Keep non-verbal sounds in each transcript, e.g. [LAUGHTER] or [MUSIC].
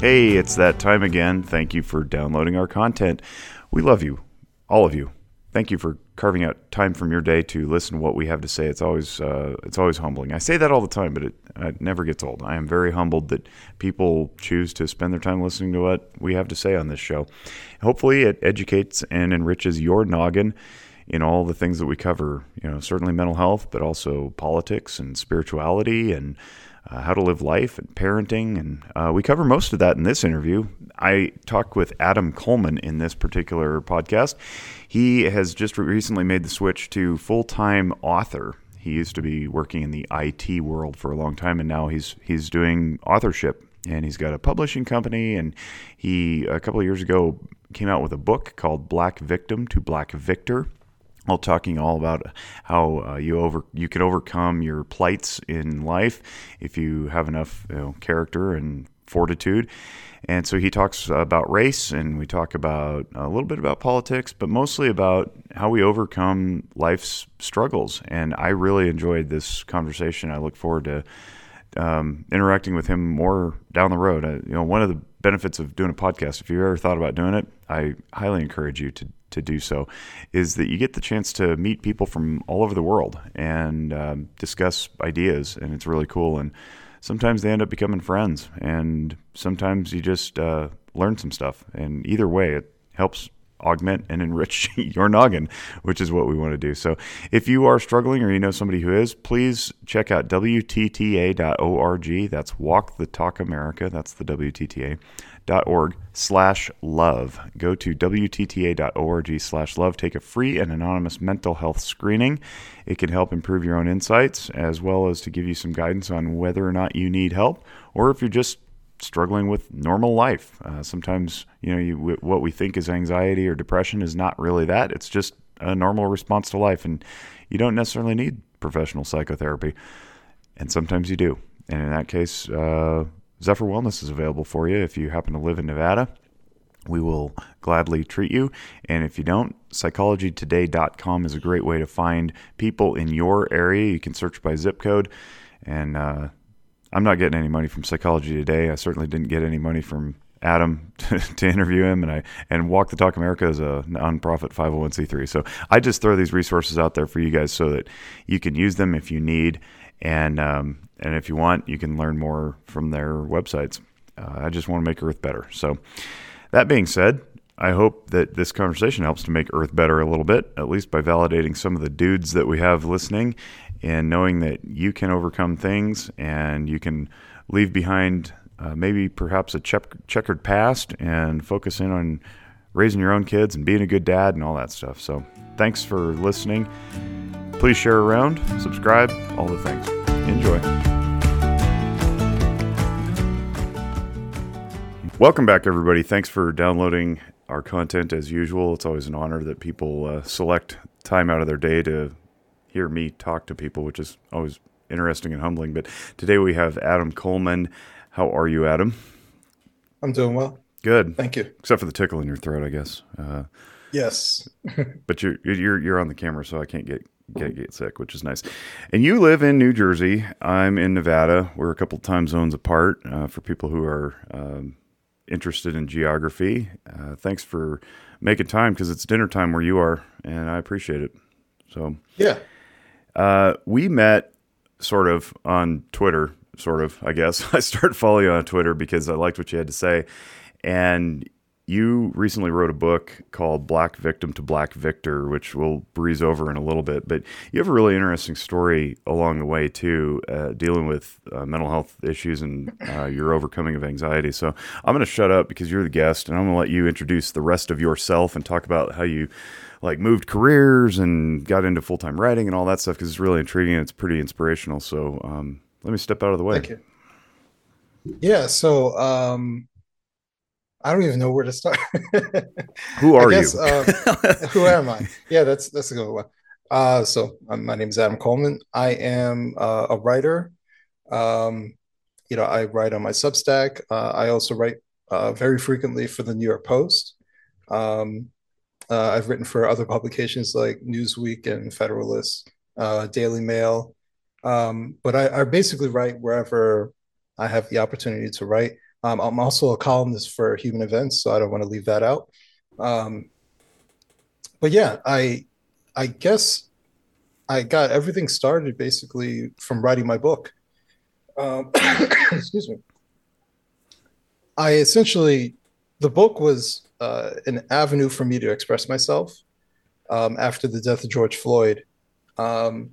Hey, it's that time again. Thank you for downloading our content. We love you, all of you. Thank you for carving out time from your day to listen to what we have to say. It's always uh, it's always humbling. I say that all the time, but it, it never gets old. I am very humbled that people choose to spend their time listening to what we have to say on this show. Hopefully, it educates and enriches your noggin in all the things that we cover. You know, certainly mental health, but also politics and spirituality and uh, how to live life and parenting. And uh, we cover most of that in this interview. I talked with Adam Coleman in this particular podcast. He has just recently made the switch to full time author. He used to be working in the IT world for a long time, and now he's he's doing authorship. And he's got a publishing company, and he a couple of years ago came out with a book called Black Victim to Black Victor all talking all about how uh, you over you can overcome your plights in life if you have enough you know, character and fortitude. And so he talks about race, and we talk about a little bit about politics, but mostly about how we overcome life's struggles. And I really enjoyed this conversation. I look forward to um, interacting with him more down the road. Uh, you know, one of the benefits of doing a podcast, if you've ever thought about doing it, I highly encourage you to to do so, is that you get the chance to meet people from all over the world and um, discuss ideas, and it's really cool. And sometimes they end up becoming friends, and sometimes you just uh, learn some stuff. And either way, it helps augment and enrich [LAUGHS] your noggin, which is what we want to do. So if you are struggling or you know somebody who is, please check out WTTA.org. That's Walk the Talk America. That's the WTTA. Dot org slash love. Go to WTTA.org slash love. Take a free and anonymous mental health screening. It can help improve your own insights as well as to give you some guidance on whether or not you need help or if you're just struggling with normal life. Uh, sometimes, you know, you, what we think is anxiety or depression is not really that. It's just a normal response to life, and you don't necessarily need professional psychotherapy. And sometimes you do. And in that case, uh, Zephyr Wellness is available for you if you happen to live in Nevada. We will gladly treat you. And if you don't, psychologytoday.com is a great way to find people in your area. You can search by zip code and uh, I'm not getting any money from Psychology Today. I certainly didn't get any money from Adam [LAUGHS] to, to, interview him, and I and Walk the Talk America is a nonprofit 501c3. So I just throw these resources out there for you guys so that you can use them if you need, and um, and if you want, you can learn more from their websites. Uh, I just want to make Earth better. So that being said, I hope that this conversation helps to make Earth better a little bit, at least by validating some of the dudes that we have listening and knowing that you can overcome things and you can leave behind uh, maybe perhaps a checkered past and focus in on raising your own kids and being a good dad and all that stuff. So, thanks for listening. Please share around, subscribe, all the things. Enjoy. Welcome back, everybody. Thanks for downloading our content as usual. It's always an honor that people uh, select time out of their day to hear me talk to people, which is always interesting and humbling. But today we have Adam Coleman. How are you, Adam? I'm doing well. Good. Thank you. Except for the tickle in your throat, I guess. Uh, yes. [LAUGHS] but you're you're you're on the camera, so I can't get get get sick, which is nice. And you live in New Jersey. I'm in Nevada. We're a couple time zones apart. Uh, for people who are um, interested in geography, uh, thanks for making time because it's dinner time where you are, and I appreciate it. So yeah. Uh, we met sort of on Twitter, sort of, I guess. [LAUGHS] I started following you on Twitter because I liked what you had to say. And you recently wrote a book called Black Victim to Black Victor, which we'll breeze over in a little bit. But you have a really interesting story along the way, too, uh, dealing with uh, mental health issues and uh, your overcoming of anxiety. So I'm going to shut up because you're the guest, and I'm going to let you introduce the rest of yourself and talk about how you like moved careers and got into full time writing and all that stuff because it's really intriguing and it's pretty inspirational. So um, let me step out of the way. Thank you. Yeah. So um, I don't even know where to start. [LAUGHS] who are guess, you? uh, [LAUGHS] who am I? Yeah, that's that's a good one. Uh, so um, my name is Adam Coleman. I am uh, a writer. Um, you know, I write on my Substack. Uh, I also write uh, very frequently for the New York Post. Um, uh, I've written for other publications like Newsweek and Federalist, uh, Daily Mail. Um, but I, I, basically write wherever I have the opportunity to write. Um, I'm also a columnist for Human Events, so I don't want to leave that out. Um, but yeah, I I guess I got everything started basically from writing my book. Um, [COUGHS] excuse me. I essentially the book was uh, an avenue for me to express myself um, after the death of George Floyd. Um,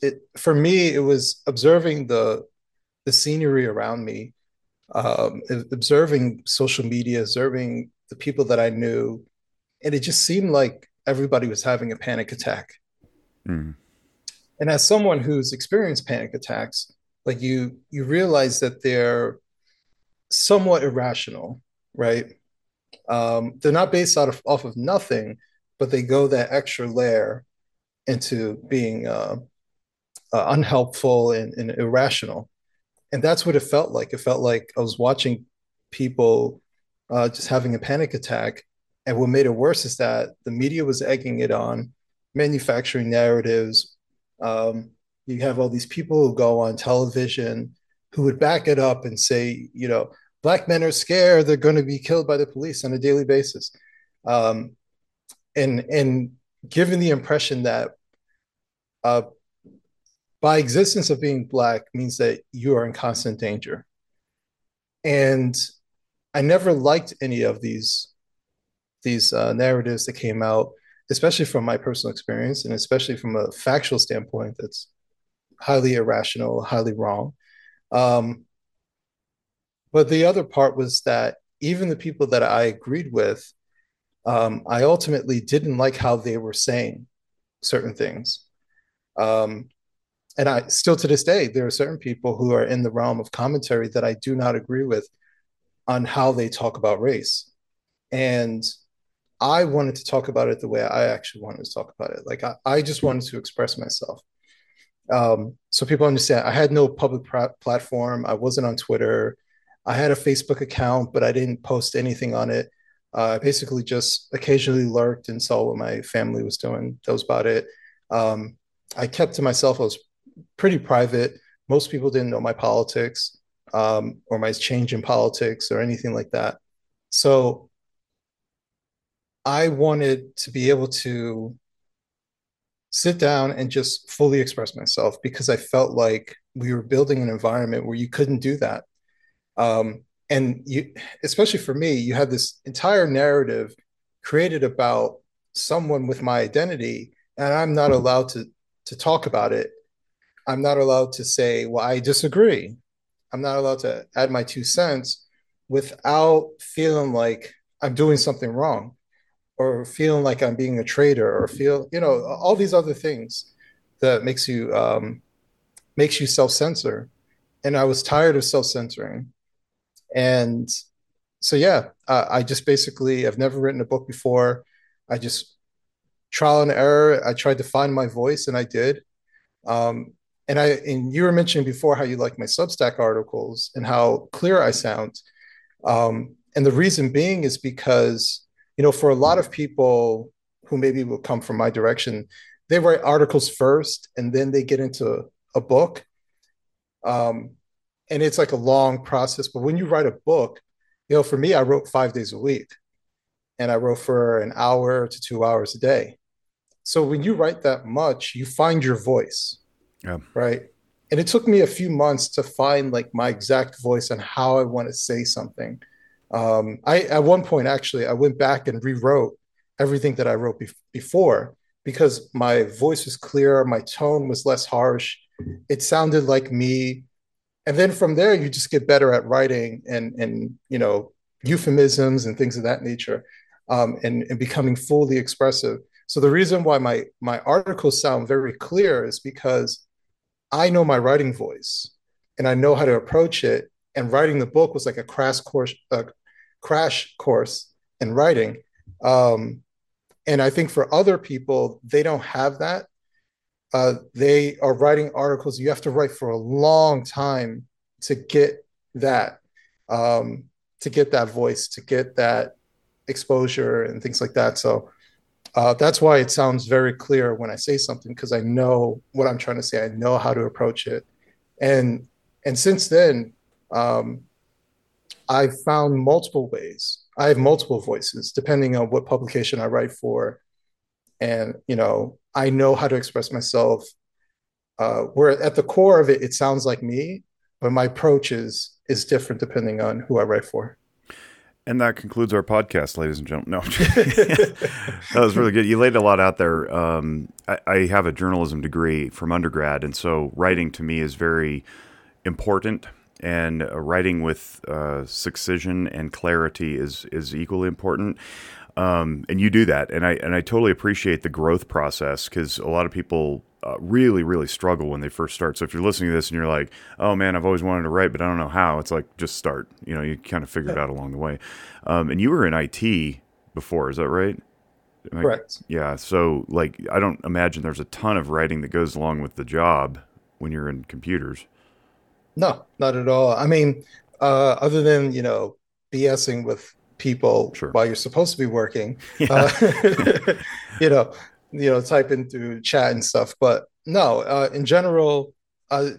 it for me it was observing the the scenery around me, um, observing social media, observing the people that I knew, and it just seemed like everybody was having a panic attack. Mm. And as someone who's experienced panic attacks, like you, you realize that they're somewhat irrational, right? Um, they're not based out of off of nothing, but they go that extra layer into being uh, uh, unhelpful and, and irrational and that's what it felt like. It felt like I was watching people uh, just having a panic attack. And what made it worse is that the media was egging it on, manufacturing narratives. Um, you have all these people who go on television who would back it up and say, you know, black men are scared; they're going to be killed by the police on a daily basis, um, and and given the impression that uh, by existence of being black means that you are in constant danger. And I never liked any of these these uh, narratives that came out, especially from my personal experience and especially from a factual standpoint that's highly irrational, highly wrong. Um, but the other part was that even the people that I agreed with, um, I ultimately didn't like how they were saying certain things. Um, and I still to this day, there are certain people who are in the realm of commentary that I do not agree with on how they talk about race. And I wanted to talk about it the way I actually wanted to talk about it. Like I, I just wanted to express myself. Um, so people understand I had no public platform. I wasn't on Twitter. I had a Facebook account, but I didn't post anything on it. Uh, I basically just occasionally lurked and saw what my family was doing. That was about it. Um, I kept to myself. I was pretty private. Most people didn't know my politics um, or my change in politics or anything like that. So I wanted to be able to sit down and just fully express myself because I felt like we were building an environment where you couldn't do that. Um, and you, especially for me, you had this entire narrative created about someone with my identity, and I'm not allowed to to talk about it I'm not allowed to say, well, I disagree. I'm not allowed to add my two cents without feeling like I'm doing something wrong or feeling like I'm being a traitor or feel, you know, all these other things that makes you um, makes you self-censor. And I was tired of self-censoring. And so yeah, uh, I just basically I've never written a book before. I just trial and error. I tried to find my voice and I did. Um, and I and you were mentioning before how you like my Substack articles and how clear I sound. Um, and the reason being is because you know for a lot of people who maybe will come from my direction, they write articles first and then they get into a book. Um, and it's like a long process. But when you write a book, you know, for me, I wrote five days a week, and I wrote for an hour to two hours a day. So when you write that much, you find your voice yeah. Right. And it took me a few months to find like my exact voice on how I want to say something. Um, I at one point actually I went back and rewrote everything that I wrote be- before because my voice was clearer, my tone was less harsh, it sounded like me. And then from there, you just get better at writing and and you know euphemisms and things of that nature, um, and and becoming fully expressive. So the reason why my my articles sound very clear is because I know my writing voice and I know how to approach it. And writing the book was like a crash course, a crash course in writing. Um, and I think for other people, they don't have that. Uh, they are writing articles. You have to write for a long time to get that, um, to get that voice, to get that exposure and things like that. So uh, that's why it sounds very clear when I say something because I know what I'm trying to say. I know how to approach it, and and since then, um, I've found multiple ways. I have multiple voices depending on what publication I write for. And, you know, I know how to express myself. Uh, where at the core of it, it sounds like me, but my approach is is different depending on who I write for. And that concludes our podcast, ladies and gentlemen. No, [LAUGHS] that was really good. You laid a lot out there. Um, I, I, have a journalism degree from undergrad, and so writing to me is very important. And uh, writing with uh, succession and clarity is is equally important. Um, and you do that, and I and I totally appreciate the growth process because a lot of people uh, really, really struggle when they first start. So if you're listening to this and you're like, "Oh man, I've always wanted to write, but I don't know how," it's like just start. You know, you kind of figure it out along the way. Um, and you were in IT before, is that right? Correct. Yeah. So like, I don't imagine there's a ton of writing that goes along with the job when you're in computers. No, not at all. I mean, uh, other than you know BSing with people sure. while you're supposed to be working, [LAUGHS] yeah. uh, [LAUGHS] you know, you know, typing through chat and stuff. But no, uh, in general, uh,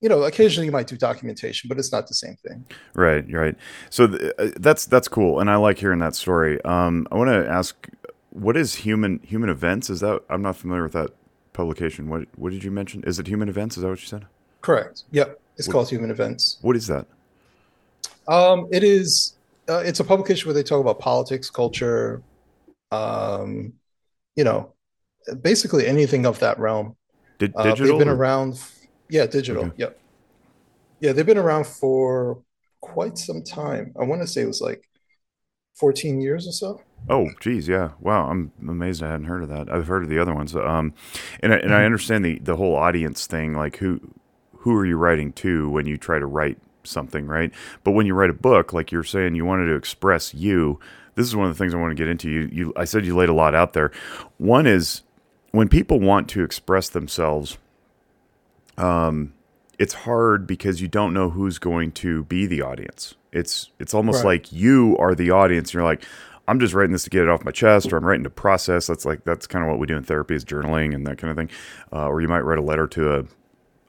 you know, occasionally you might do documentation, but it's not the same thing. Right, right. So th- uh, that's that's cool, and I like hearing that story. Um, I want to ask, what is human human events? Is that I'm not familiar with that publication. What what did you mention? Is it human events? Is that what you said? Correct. Yep, it's what, called Human Events. What is that? Um, it is. Uh, it's a publication where they talk about politics, culture, um, you know, basically anything of that realm. Did, digital? Uh, they've been around. Yeah, digital. Okay. Yep. Yeah, they've been around for quite some time. I want to say it was like 14 years or so. Oh, geez, yeah. Wow, I'm amazed I hadn't heard of that. I've heard of the other ones. Um, and I, and I mm-hmm. understand the the whole audience thing. Like who who are you writing to when you try to write something, right? But when you write a book, like you're saying, you wanted to express you. This is one of the things I want to get into. You, you I said you laid a lot out there. One is when people want to express themselves, um, it's hard because you don't know who's going to be the audience. It's it's almost right. like you are the audience. you're like, I'm just writing this to get it off my chest, or I'm writing to process. That's like that's kind of what we do in therapy is journaling and that kind of thing. Uh, or you might write a letter to a,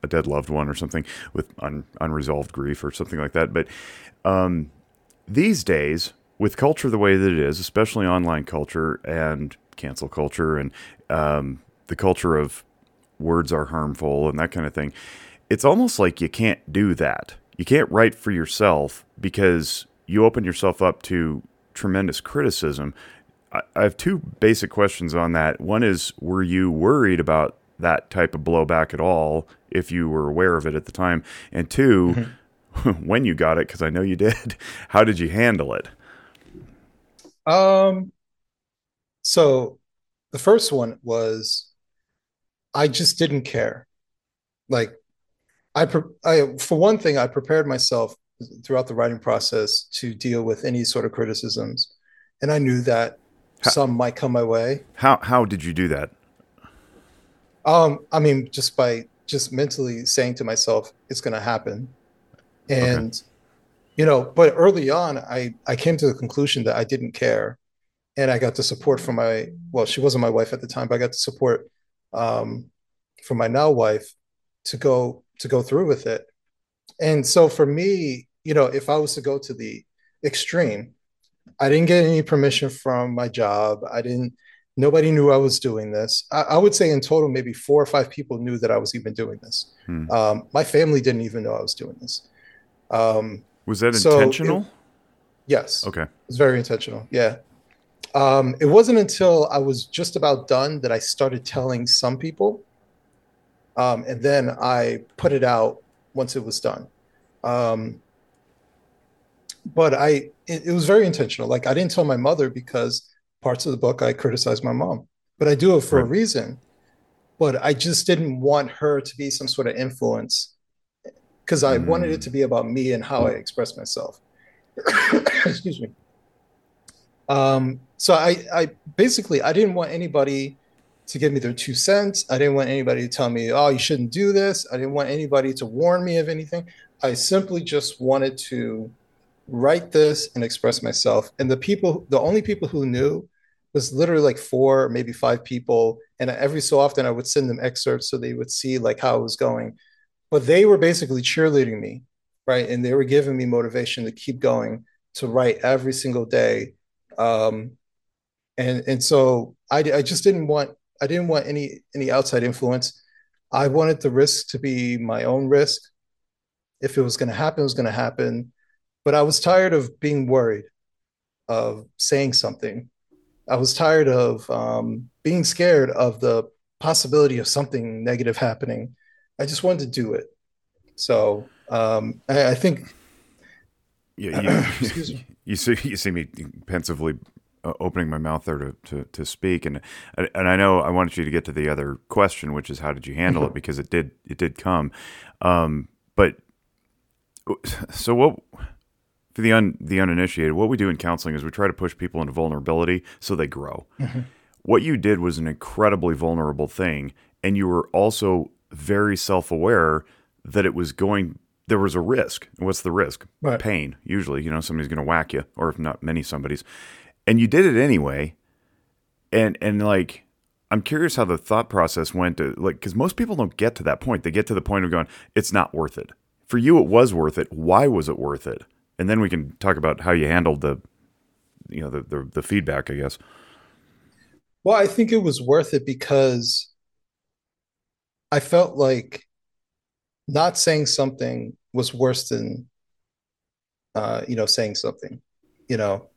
a dead loved one or something with un, unresolved grief or something like that. But um, these days, with culture the way that it is, especially online culture and cancel culture and um, the culture of words are harmful and that kind of thing, it's almost like you can't do that. You can't write for yourself because you open yourself up to tremendous criticism. I, I have two basic questions on that. One is, were you worried about that type of blowback at all if you were aware of it at the time? And 2 mm-hmm. [LAUGHS] when you got it, because I know you did, [LAUGHS] how did you handle it? Um, so the first one was I just didn't care. Like I, I for one thing, I prepared myself throughout the writing process to deal with any sort of criticisms, and I knew that how, some might come my way. How how did you do that? Um, I mean, just by just mentally saying to myself, it's going to happen, and okay. you know. But early on, I I came to the conclusion that I didn't care, and I got the support from my well, she wasn't my wife at the time, but I got the support um, from my now wife to go to go through with it. And so for me, you know, if I was to go to the extreme, I didn't get any permission from my job. I didn't. Nobody knew I was doing this. I, I would say in total, maybe four or five people knew that I was even doing this. Hmm. Um, my family didn't even know I was doing this. Um, was that intentional? it, yes. Okay. It was very intentional. Yeah. Um, it wasn't until I was just about done that I started telling some people. Um, and then I put it out once it was done. Um, but I, it, it, was very intentional. Like I didn't tell my mother because parts of the book I criticized my mom, but I do it for right. a reason. But I just didn't want her to be some sort of influence because I mm. wanted it to be about me and how I express myself. [COUGHS] Excuse me. Um, so I, I basically I didn't want anybody to give me their two cents. I didn't want anybody to tell me, oh, you shouldn't do this. I didn't want anybody to warn me of anything. I simply just wanted to write this and express myself. And the people, the only people who knew was literally like four, maybe five people. And every so often I would send them excerpts so they would see like how it was going. But they were basically cheerleading me right? And they were giving me motivation to keep going, to write every single day. Um, and and so I, I just didn't want I didn't want any any outside influence. I wanted the risk to be my own risk. If it was going to happen, it was going to happen. But I was tired of being worried of saying something. I was tired of um, being scared of the possibility of something negative happening. I just wanted to do it. So um, I, I, think. Yeah, you, [COUGHS] you see, you see me pensively uh, opening my mouth there to, to, to speak, and and I know I wanted you to get to the other question, which is how did you handle it [LAUGHS] because it did it did come, um, but so what for the un, the uninitiated, what we do in counseling is we try to push people into vulnerability so they grow. Mm-hmm. What you did was an incredibly vulnerable thing, and you were also very self aware that it was going. There was a risk. What's the risk? Right. Pain. Usually, you know, somebody's going to whack you, or if not, many somebody's, and you did it anyway. And and like, I'm curious how the thought process went to like because most people don't get to that point. They get to the point of going, it's not worth it. For you, it was worth it. Why was it worth it? And then we can talk about how you handled the you know the, the, the feedback i guess. Well i think it was worth it because i felt like not saying something was worse than uh, you know saying something you know?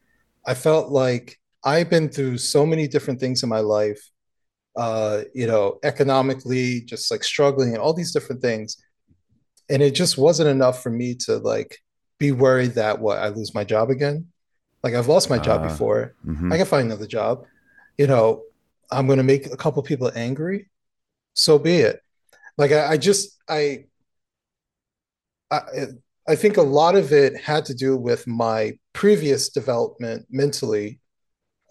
I felt like i've been through so many different things in my life uh, you know economically just like struggling and all these different things. And it just wasn't enough for me to like be worried that what I lose my job again. Like I've lost my job uh, before. Mm-hmm. I can find another job. You know, I'm going to make a couple people angry. So be it. Like I, I just I, I I think a lot of it had to do with my previous development mentally,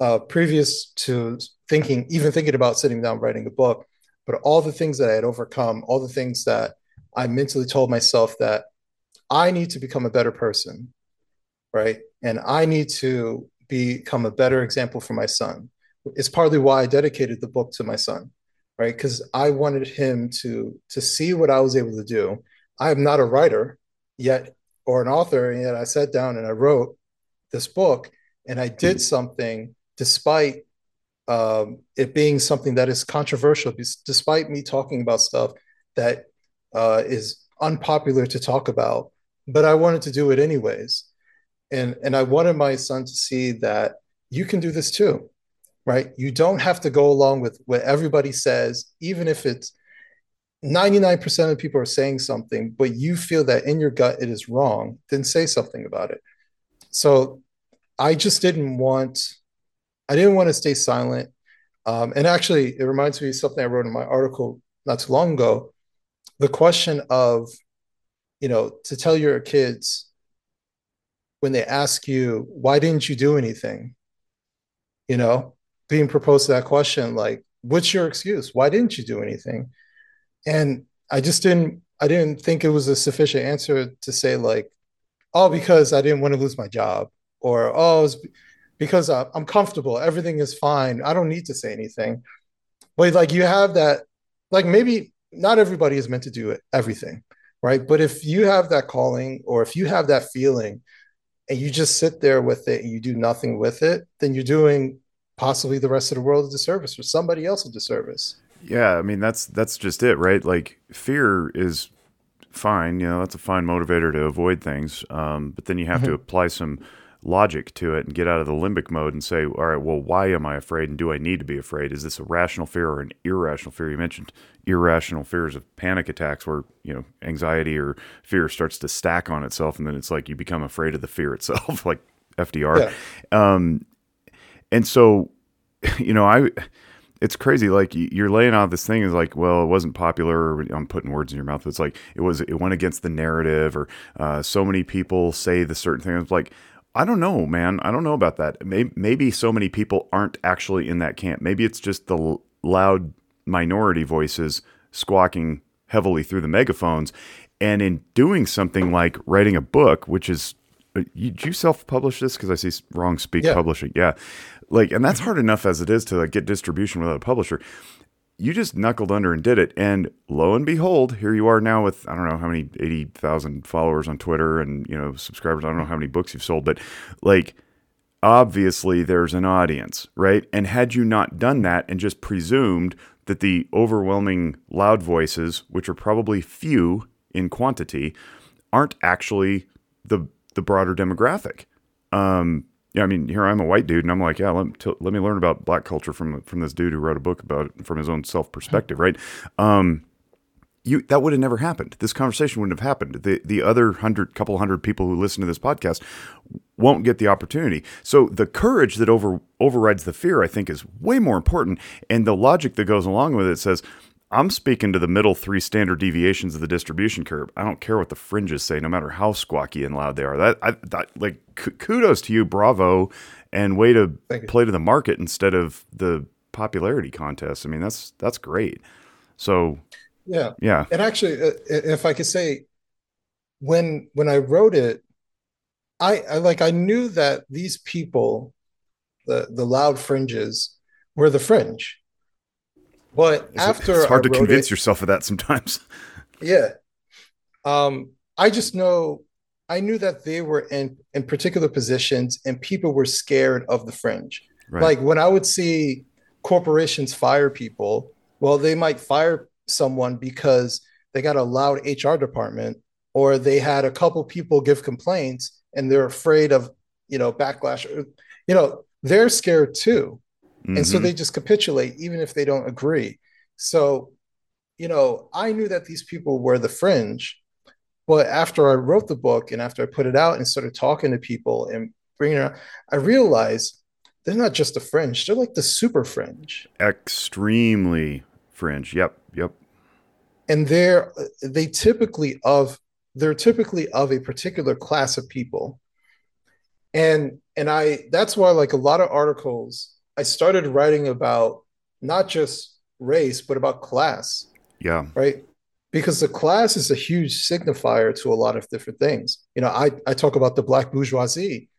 uh, previous to thinking, even thinking about sitting down writing a book. But all the things that I had overcome, all the things that I mentally told myself that I need to become a better person, right? And I need to become a better example for my son. It's partly why I dedicated the book to my son, right? Because I wanted him to to see what I was able to do. I am not a writer yet or an author, and yet I sat down and I wrote this book, and I did something despite um, it being something that is controversial, despite me talking about stuff that uh, is unpopular to talk about but I wanted to do it anyways. And and I wanted my son to see that you can do this too. Right? You don't have to go along with what everybody says, even if it's 99% of people are saying something, but you feel that in your gut it is wrong, then say something about it. So I just didn't want, I didn't want to stay silent. Um, and actually, it reminds me of something I wrote in my article not too long ago. The question of you know, to tell your kids when they ask you, why didn't you do anything? You know, being proposed to that question, like, what's your excuse? Why didn't you do anything? And I just didn't, I didn't think it was a sufficient answer to say, like, oh, because I didn't want to lose my job, or oh, because I'm comfortable, everything is fine. I don't need to say anything. But like, you have that, like, maybe not everybody is meant to do it, everything right? But if you have that calling or if you have that feeling and you just sit there with it and you do nothing with it, then you're doing possibly the rest of the world a disservice or somebody else a disservice. Yeah, I mean that's that's just it, right? Like fear is fine, you know, that's a fine motivator to avoid things, um, but then you have mm-hmm. to apply some logic to it and get out of the limbic mode and say, all right, well, why am I afraid and do I need to be afraid? Is this a rational fear or an irrational fear? You mentioned irrational fears of panic attacks where, you know, anxiety or fear starts to stack on itself and then it's like you become afraid of the fear [LAUGHS] itself, like FDR. Yeah. Um, and so, [LAUGHS] you know, I, it's crazy. Like you're laying out this thing is like, well, it wasn't popular. I'm putting words in your mouth. It's like it was. It went against the narrative, or uh, so many people say the certain thing. It's like I don't know, man. I don't know about that. Maybe, maybe so many people aren't actually in that camp. Maybe it's just the l- loud minority voices squawking heavily through the megaphones. And in doing something like writing a book, which is, uh, you, you self-publish this? Because I see wrong speak yeah. publishing. Yeah, like, and that's hard enough as it is to like get distribution without a publisher. You just knuckled under and did it. And lo and behold, here you are now with I don't know how many eighty thousand followers on Twitter and you know subscribers. I don't know how many books you've sold, but like obviously there's an audience, right? And had you not done that and just presumed that the overwhelming loud voices, which are probably few in quantity, aren't actually the the broader demographic. Um, yeah, I mean, here I'm a white dude, and I'm like, yeah, let, t- let me learn about black culture from from this dude who wrote a book about it from his own self perspective, right? Um, you that would have never happened. This conversation wouldn't have happened. The the other hundred, couple hundred people who listen to this podcast won't get the opportunity. So the courage that over overrides the fear, I think, is way more important. And the logic that goes along with it says, I'm speaking to the middle three standard deviations of the distribution curve. I don't care what the fringes say, no matter how squawky and loud they are. That, I, that like kudos to you, bravo, and way to play to the market instead of the popularity contest. I mean, that's that's great. So yeah, yeah. And actually, uh, if I could say, when when I wrote it, I, I like I knew that these people, the the loud fringes, were the fringe but it's, after it's hard I to convince it, yourself of that sometimes. [LAUGHS] Yeah. Um, I just know I knew that they were in in particular positions and people were scared of the fringe. Right. Like when I would see corporations fire people, well, they might fire someone because they got a loud HR department or they had a couple people give complaints and they're afraid of, you know, backlash. You know, they're scared too. Mm-hmm. And so mm-hmm. they just capitulate, even if they don't agree. So, you know, I knew that these people were the fringe. But after I wrote the book and after I put it out and started talking to people and bringing it out, I realized they're not just the fringe, they're like the super fringe. Extremely fringe. Yep. Yep. And they're they typically of they're typically of a particular class of people. And and I that's why like a lot of articles I started writing about not just race, but about class. Yeah. Right. Because the class is a huge signifier to a lot of different things. You know, I, I talk about the black bourgeoisie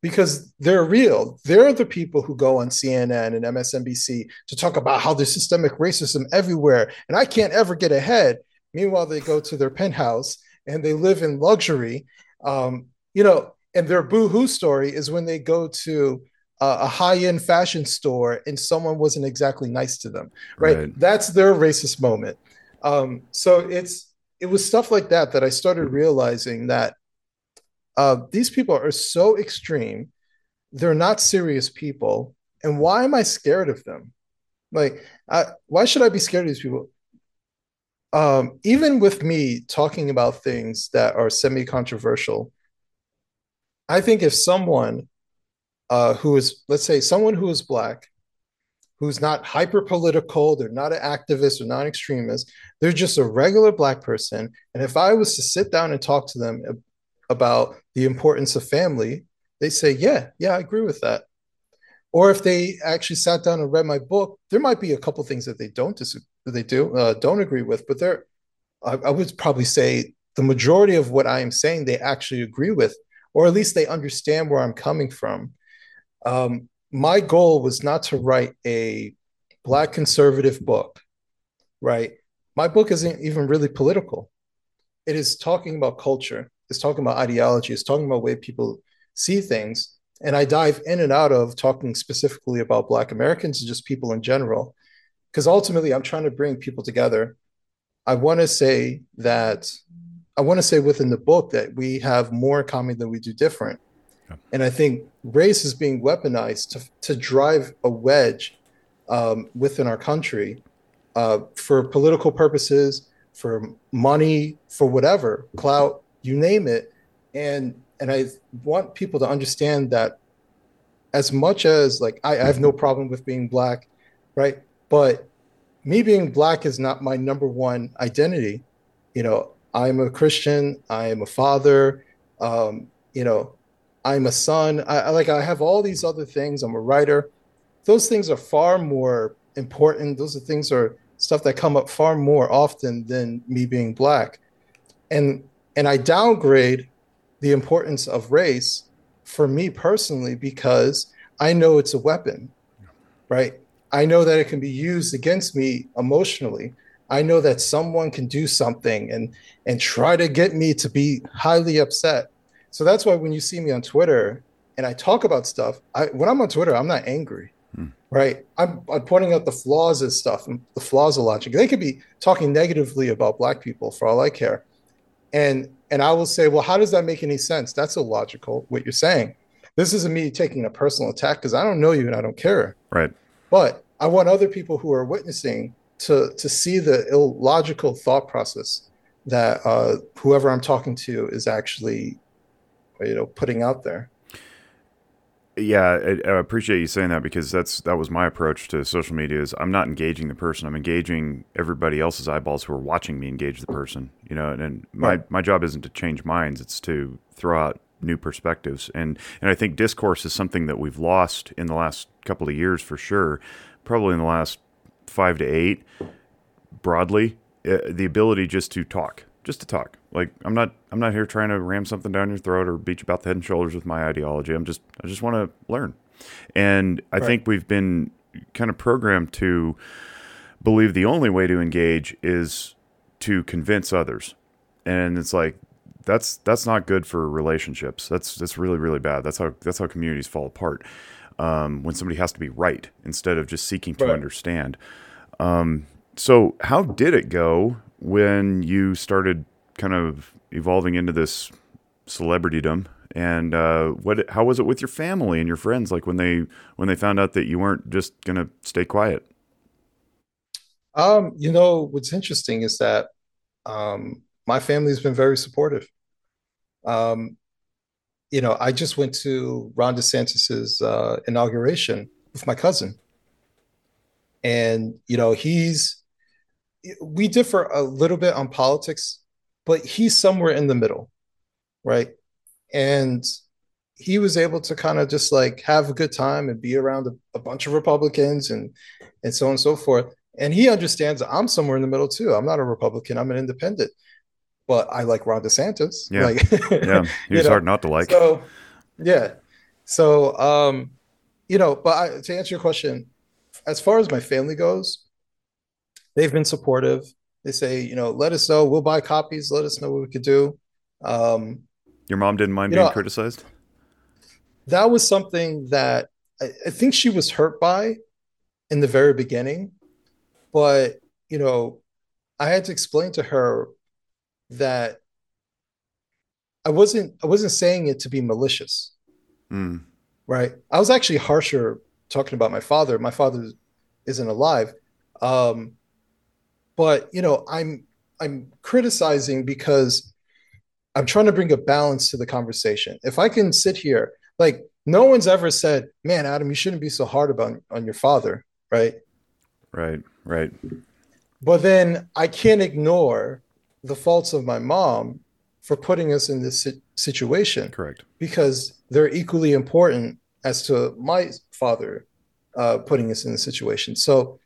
because they're real. They're the people who go on CNN and MSNBC to talk about how there's systemic racism everywhere and I can't ever get ahead. Meanwhile, they go to their penthouse and they live in luxury. Um, you know, and their boohoo story is when they go to a high-end fashion store and someone wasn't exactly nice to them right, right. that's their racist moment. Um, so it's it was stuff like that that i started realizing that uh, these people are so extreme. They're not serious people. And why am i scared of them? Like I, why should i be scared of these people? Um, even with me talking about things that are semi-controversial i think if someone uh, who is, let's say, someone who is black, who's not hyper political, they're not an activist, they're not extremist, they're just a regular black person. And if I was to sit down and talk to them about the importance of family, they say, yeah, yeah, I agree with that. Or if they actually sat down and read my book, there might be a couple things that they don't disagree, they do uh, don't agree with, but they're, I, I would probably say the majority of what I am saying they actually agree with, or at least they understand where I'm coming from. Um, my goal was not to write a black conservative book, right? My book isn't even really political. It is talking about culture. It's talking about ideology. It's talking about way people see things. And I dive in and out of talking specifically about Black Americans and just people in general, because ultimately I'm trying to bring people together. I want to say that I want to say within the book that we have more in common than we do different. And I think race is being weaponized to, to drive a wedge um, within our country uh, for political purposes, for money, for whatever, clout, you name it. And and I want people to understand that as much as like I, I have no problem with being black, right? But me being black is not my number one identity. You know, I'm a Christian, I am a father, um, you know, I'm a son. I, I like I have all these other things. I'm a writer. Those things are far more important. Those are things are stuff that come up far more often than me being black. And and I downgrade the importance of race for me personally because I know it's a weapon. Right? I know that it can be used against me emotionally. I know that someone can do something and and try to get me to be highly upset. So that's why when you see me on Twitter and I talk about stuff, I, when I'm on Twitter, I'm not angry, hmm. right? I'm, I'm, pointing out the flaws of stuff and the flaws of logic. They could be talking negatively about Black people for all I care, and and I will say, well, how does that make any sense? That's illogical. What you're saying. This isn't me taking a personal attack because I don't know you and I don't care. Right. But I want other people who are witnessing to to see the illogical thought process that uh, whoever I'm talking to is actually, you know, putting out there. Yeah, I, I, appreciate you saying that because that's that was my approach to social media. Is I'm not engaging the person; I'm engaging everybody else's eyeballs who are watching me engage the person. You know, and, and my right. my job isn't to change minds; it's to throw out new perspectives. And and I think discourse is something that we've lost in the last couple of years for sure probably in the last five to eight, broadly, uh, the ability just to talk, just to talk. Like I'm not, I'm not here trying to ram something down your throat or beat you about the head and shoulders with my ideology. I'm just, I just want to learn. And I right. think we've been kind of programmed to believe the only way to engage is to convince others. And it's like that's that's not good for relationships. That's that's really really bad. That's how that's how communities fall apart um, when somebody has to be right instead of just seeking to right. understand. Um, so, how did it go when you started kind of evolving into this celebritydom? And uh, what? How was it with your family and your friends? Like when they when they found out that you weren't just gonna stay quiet. Um, you know what's interesting is that um, my family's been very supportive. Um, you know, I just went to Ron DeSantis's uh, inauguration with my cousin, and you know, he's we differ a little bit on politics, but he's somewhere in the middle, right? And he was able to kind of just like have a good time and be around a, a bunch of Republicans and and so on and so forth. And he understands I'm somewhere in the middle too. I'm not a Republican. I'm an independent but I like Ron DeSantis. Yeah, like, [LAUGHS] yeah, [LAUGHS] he's hard not to like. So, yeah, so um, you know, but I, to answer your question, as far as my family goes, they've been supportive. They say, you know, let us know. We'll buy copies. Let us know what we could do. Um, your mom didn't mind being know, criticized. That was something that I, I think she was hurt by in the very beginning, but you know, I had to explain to her that I wasn't I wasn't saying it to be malicious. Mm. Right. I was actually harsher talking about my father. My father isn't alive. Um, but you know, I'm I'm criticizing because I'm trying to bring a balance to the conversation. If I can sit here, like no one's ever said, "Man, Adam, you shouldn't be so hard about on your father," right? Right, right. But then I can't ignore the faults of my mom for putting us in this situation. Correct. Because they're equally important as to my father uh, putting us in the situation. So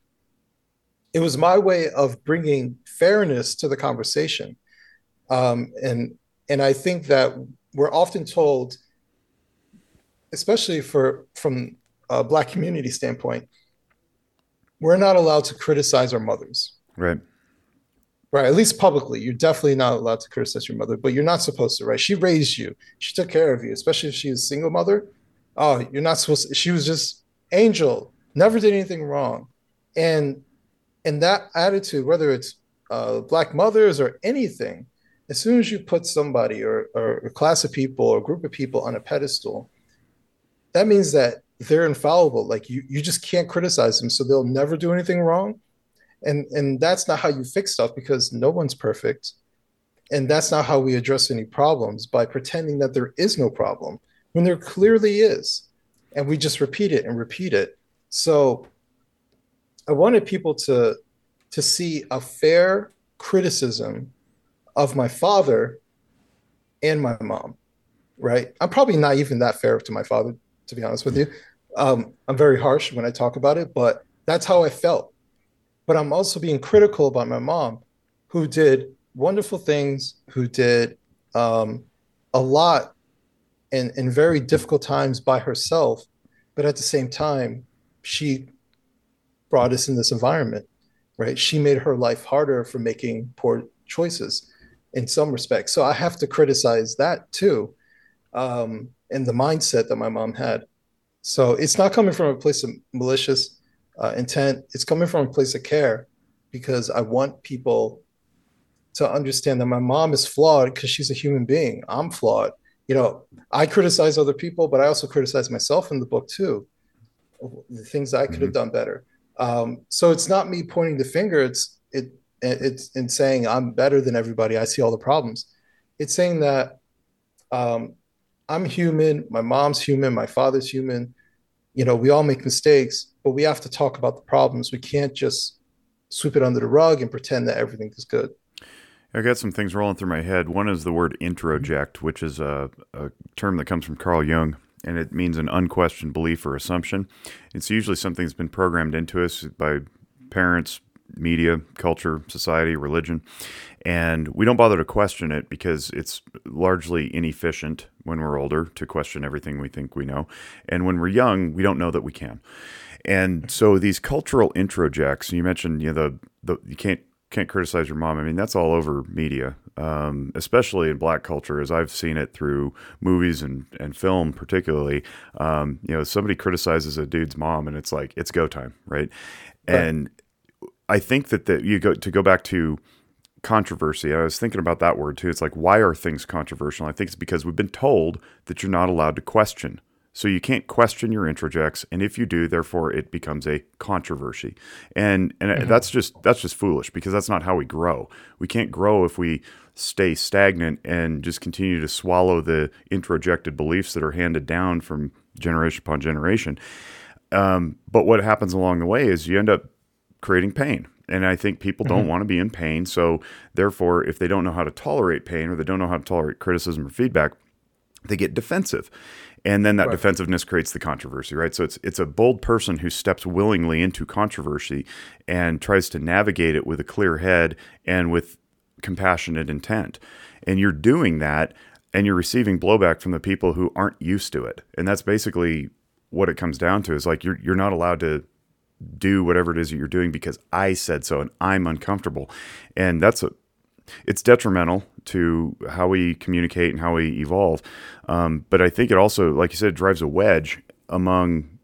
it was my way of bringing fairness to the conversation. Um, and and I think that we're often told, especially for from a black community standpoint, we're not allowed to criticize our mothers. Right right? At least publicly, you're definitely not allowed to criticize your mother, but you're not supposed to, right? She raised you, she took care of you, especially if she's a single mother. Oh, you're not supposed to, she was just angel, never did anything wrong. And and that attitude, whether it's uh, black mothers or anything, as soon as you put somebody or, or a class of people or a group of people on a pedestal, that means that they're infallible. Like you, you just can't criticize them, so they'll never do anything wrong. And and that's not how you fix stuff because no one's perfect. And that's not how we address any problems by pretending that there is no problem when there clearly is. And we just repeat it and repeat it. So i wanted people to to see a fair criticism of my father and my mom right i'm probably not even that fair to my father to be honest with you um, i'm very harsh when i talk about it but that's how i felt but I'm also being critical about my mom, who did wonderful things, who did um, a lot in, in very difficult times by herself. But at the same time, she brought us in this environment, right? She made her life harder for making poor choices in some respects. So I have to criticize that too, um, and the mindset that my mom had. So it's not coming from a place of malicious uh, intent. It's coming from a place of care because I want people to understand that my mom is flawed because she's a human being. I'm flawed. You know, I criticize other people, but I also criticize myself in the book too. The things I could have mm-hmm. done better. Um, so it's not me pointing the finger. It's it it's in saying I'm better than everybody. I see all the problems. It's saying that um, I'm human. My mom's human. My father's human. You know, we all make mistakes, but we have to talk about the problems. We can't just sweep it under the rug and pretend that everything is good. I got some things rolling through my head. One is the word introject, which is a, a, term that comes from Carl Jung, and it means an unquestioned belief or assumption. It's usually something that's been programmed into us by parents, media, culture, society, religion, and we don't bother to question it because it's largely inefficient when we're older to question everything we think we know. And when we're young, we don't know that we can. And so these cultural introjects, you mentioned, you know, the, the you can't can't criticize your mom. I mean, that's all over media, um, especially in black culture, as I've seen it through movies and, and film, particularly. Um, you know, somebody criticizes a dude's mom, and it's like it's go time, right? right. And I think that that you go to go back to controversy. I was thinking about that word too. It's like why are things controversial? I think it's because we've been told that you're not allowed to question so you can't question your introjects, and if you do, therefore it becomes a controversy. And and mm-hmm. that's just that's just foolish because that's not how we grow. We can't grow if we stay stagnant and just continue to swallow the introjected beliefs that are handed down from generation upon generation. Um, but what happens along the way is you end up creating pain. And I think people don't mm-hmm. want to be in pain. So, therefore, if they don't know how to tolerate pain or they don't know how to tolerate criticism or feedback, they get defensive and then that right. defensiveness creates the controversy right? So it's it's a bold person who steps willingly into controversy and tries to navigate it with a clear head and with compassionate intent. And you're doing that and you're receiving blowback from the people who aren't used to it. And that's basically what it comes down to is like you're you're not allowed to do whatever it is that you're doing because I said so and I'm uncomfortable. And that's a it's detrimental to how we communicate and how we evolve. Um, but I think it also, like you said, drives a wedge among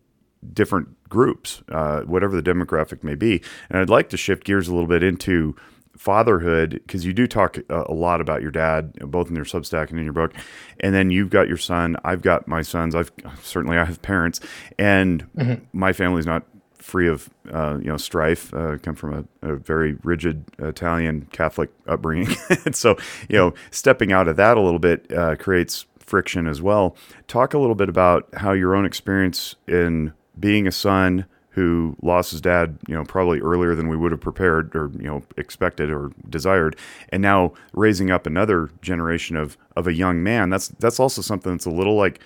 different groups, uh, whatever the demographic may be. And I'd like to shift gears a little bit into fatherhood because you do talk a, lot about your dad both in your substack and in your book and then you've got your son i've got my sons i've certainly i have parents and mm-hmm. my family's not free of uh, you know strife. Uh, come from a, a, very rigid Italian Catholic upbringing, [LAUGHS] and so you know stepping out of that a little bit uh, creates friction as well. Talk a little bit about how your own experience in being a son who lost his dad, you know, probably earlier than we would have prepared or you know expected or desired, and now raising up another generation of of a young man. That's that's also something that's a little like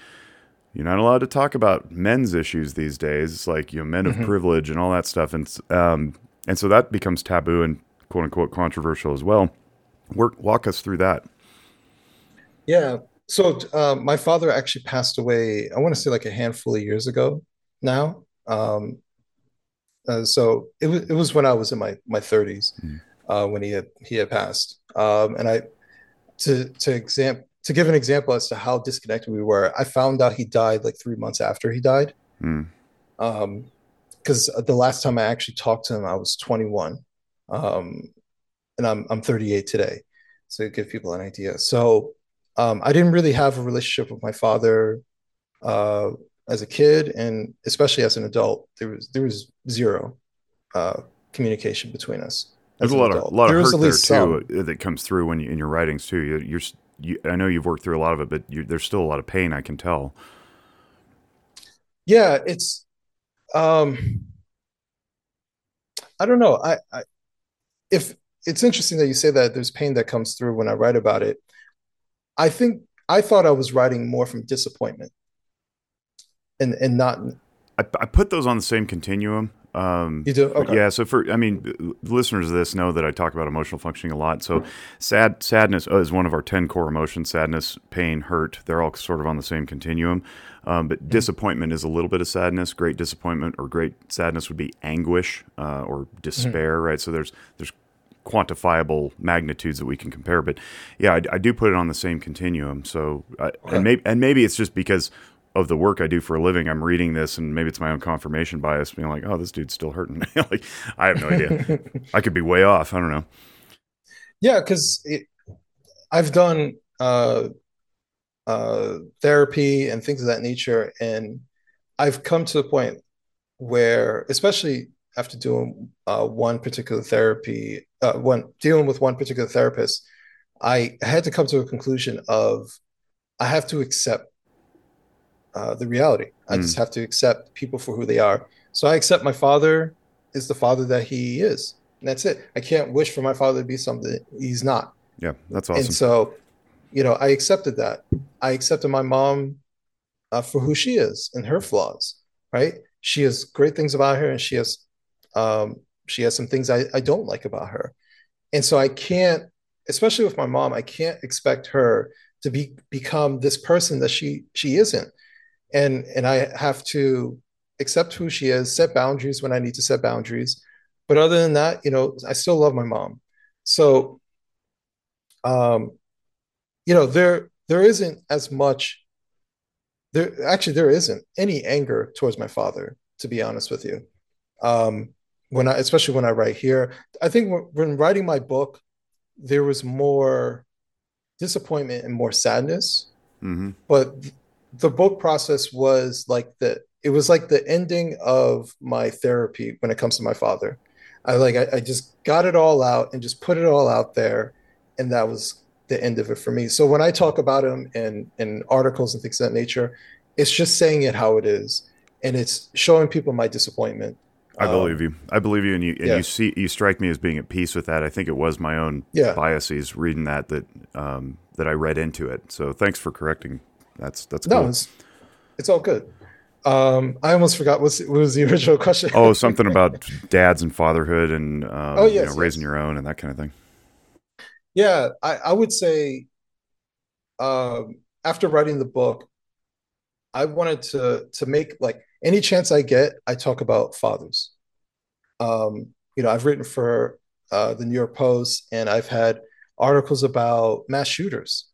you're not allowed to talk about men's issues these days. It's like you know men mm-hmm. of privilege and all that stuff, and um, and so that becomes taboo and quote unquote controversial as well. Work walk us through that. Yeah. So uh, my father actually passed away. I want to say like a handful of years ago now. Um, uh, so it was it was when I was in my my 30s mm. uh, when he had he had passed. Um, and I to to exam to give an example as to how disconnected we were, I found out he died like three months after he died. Mm. Um, because the last time I actually talked to him, I was 21, um, and I'm I'm 38 today, so to give people an idea. So um, I didn't really have a relationship with my father uh, as a kid, and especially as an adult, there was there was zero uh, communication between us. There's a lot adult. of a lot there of hurt there too some. that comes through when you, in your writings too. You're, you're you, I know you've worked through a lot of it, but you, there's still a lot of pain. I can tell. Yeah, it's. Um, I don't know. I, I if it's interesting that you say that there's pain that comes through when I write about it. I think I thought I was writing more from disappointment, and and not. I, I put those on the same continuum. Um, You do? Okay. Yeah. So for I mean, listeners of this know that I talk about emotional functioning a lot. So sad sadness is one of our ten core emotions. Sadness, pain, hurt. They're all sort of on the same continuum. Um, but disappointment is a little bit of sadness. Great disappointment or great sadness would be anguish uh, or despair, right? So there's there's quantifiable magnitudes that we can compare. But yeah, I, I do put it on the same continuum. So I, and maybe and maybe it's just because of the work I do for a living. I'm reading this, and maybe it's my own confirmation bias, being like, "Oh, this dude's still hurting." Me. [LAUGHS] Like I have no idea. [LAUGHS] I could be way off. I don't know. Yeah, because I've done uh, uh, therapy and things of that nature, and I've come to the point where, especially after doing uh, one particular therapy, uh, one dealing with one particular therapist, I had to come to a conclusion of I have to accept uh, the reality. I just Mm, have to accept people for who they are. So I accept my father is the father that he is. And that's it. I can't wish for my father to be something he's not. yeah, that's awesome. And so, you know, I accepted that. I accepted my mom uh, for who she is and her flaws, right? She has great things about her, and she has um, she has some things I, I don't like about her. And so I can't, especially with my mom, I can't expect her to be become this person that she she isn't. And and I have to accept who she is, set boundaries when I need to set boundaries. But other than that, you know, I still love my mom. So um, you know, there there isn't as much there actually there isn't any anger towards my father, to be honest with you. Um, when I especially when I write here, I think when, when writing my book, there was more disappointment and more sadness. hmm But the book process was like the it was like the ending of my therapy when it comes to my father. I like I, I just got it all out and just put it all out there, and that was the end of it for me. So when I talk about him in in articles and things of that nature, it's just saying it how it is, and it's showing people my disappointment. I believe Um, you. I believe you, and you and yeah, you see you strike me as being at peace with that. I think it was my own yeah. biases reading that that um, that I read into it. So thanks for correcting. That's that's No, it's it's all good. Um, I almost forgot what's what was the [LAUGHS] original question. Oh, something about dads and fatherhood and Oh um, you know yes, raising yes. your own and that kind of thing. Yeah, I, I would say um, after writing the book, I wanted to to make like any chance I get, I talk about fathers. Um, you know, I've written for uh, the New York Post, and I've had articles about mass shooters,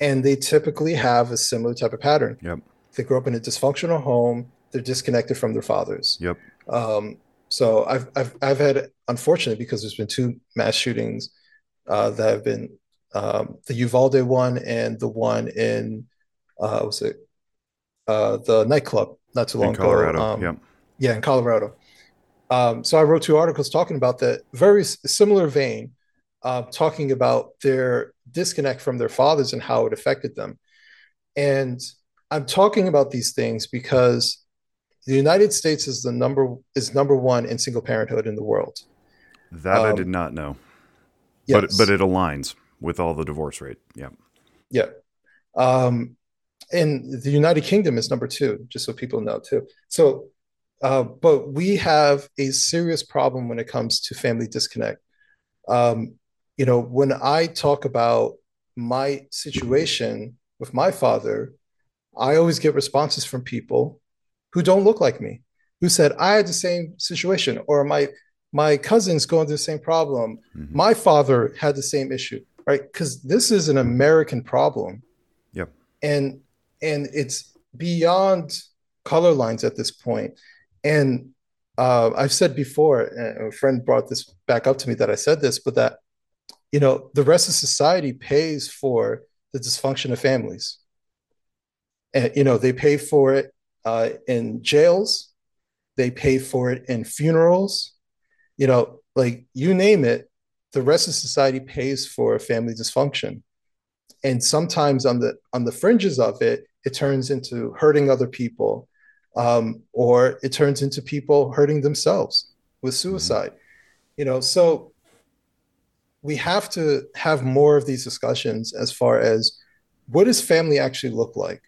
and they typically have a similar type of pattern. Yep. They grow up in a dysfunctional home. They're disconnected from their fathers. Yep. Um, so I've I've I've had unfortunately because there's been two mass shootings uh, that have been um, the Uvalde one and the one in uh, was it uh, the nightclub not too In long ago. Colorado. Um, Yep. yeah, in Colorado. Um, so I wrote two articles talking about that very similar vein, uh, talking about their disconnect from their fathers and how it affected them. And I'm talking about these things because the United States is the number is number one in single parenthood in the world. That I did Um, not know, but but it aligns with all the divorce rate. Yep. yeah. Um, and the United Kingdom is number two, just so people know too. So, uh, but we have a serious problem when it comes to family disconnect. Um, you know, when I talk about my situation with my father, I always get responses from people who don't look like me, who said, I had the same situation, or my my cousin's going through the same problem. hmm My father had the same issue, right? Because this is an American problem Yep. and and it's beyond color lines at this point. And uh, I've said before, and a friend brought this back up to me that I said this, but that you know the rest of society pays for the dysfunction of families, and you know they pay for it uh, in jails, they pay for it in funerals, you know, like you name it, the rest of society pays for family dysfunction. And sometimes on the on the fringes of it it turns into hurting other people um, or it turns into people hurting themselves with hmm suicide. You know so we have to have more of these discussions as far as what does family actually look like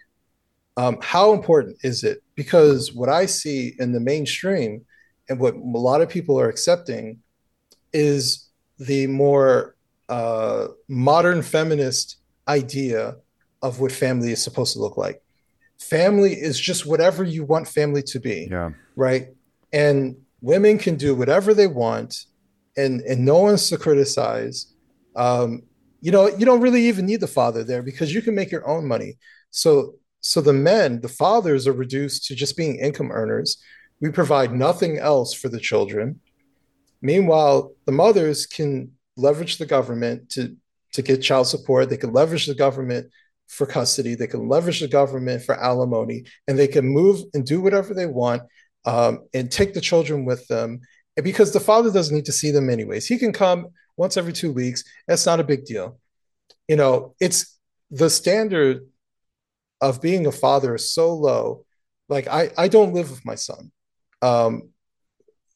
um, how important is it because what i see in the mainstream and what a lot of people are accepting is the more uh, modern feminist idea of what family is supposed to look like. Family is just whatever you want family to be. Yeah. Right. And women can do whatever they want and, and no one's to criticize. Um, you know, you don't really even need the father there because you can make your own money. So so the men, the fathers are reduced to just being income earners. We provide nothing else for the children. Meanwhile, the mothers can leverage the government to, to get child support. They can leverage the government for custody. They can leverage the government for alimony, and they can move and do whatever they want um, and take the children with them. Because the father doesn't need to see them anyways, he can come once every two weeks. That's not a big deal. You know, it's the standard of being a father is so low. Like I, I don't live with my son. Um,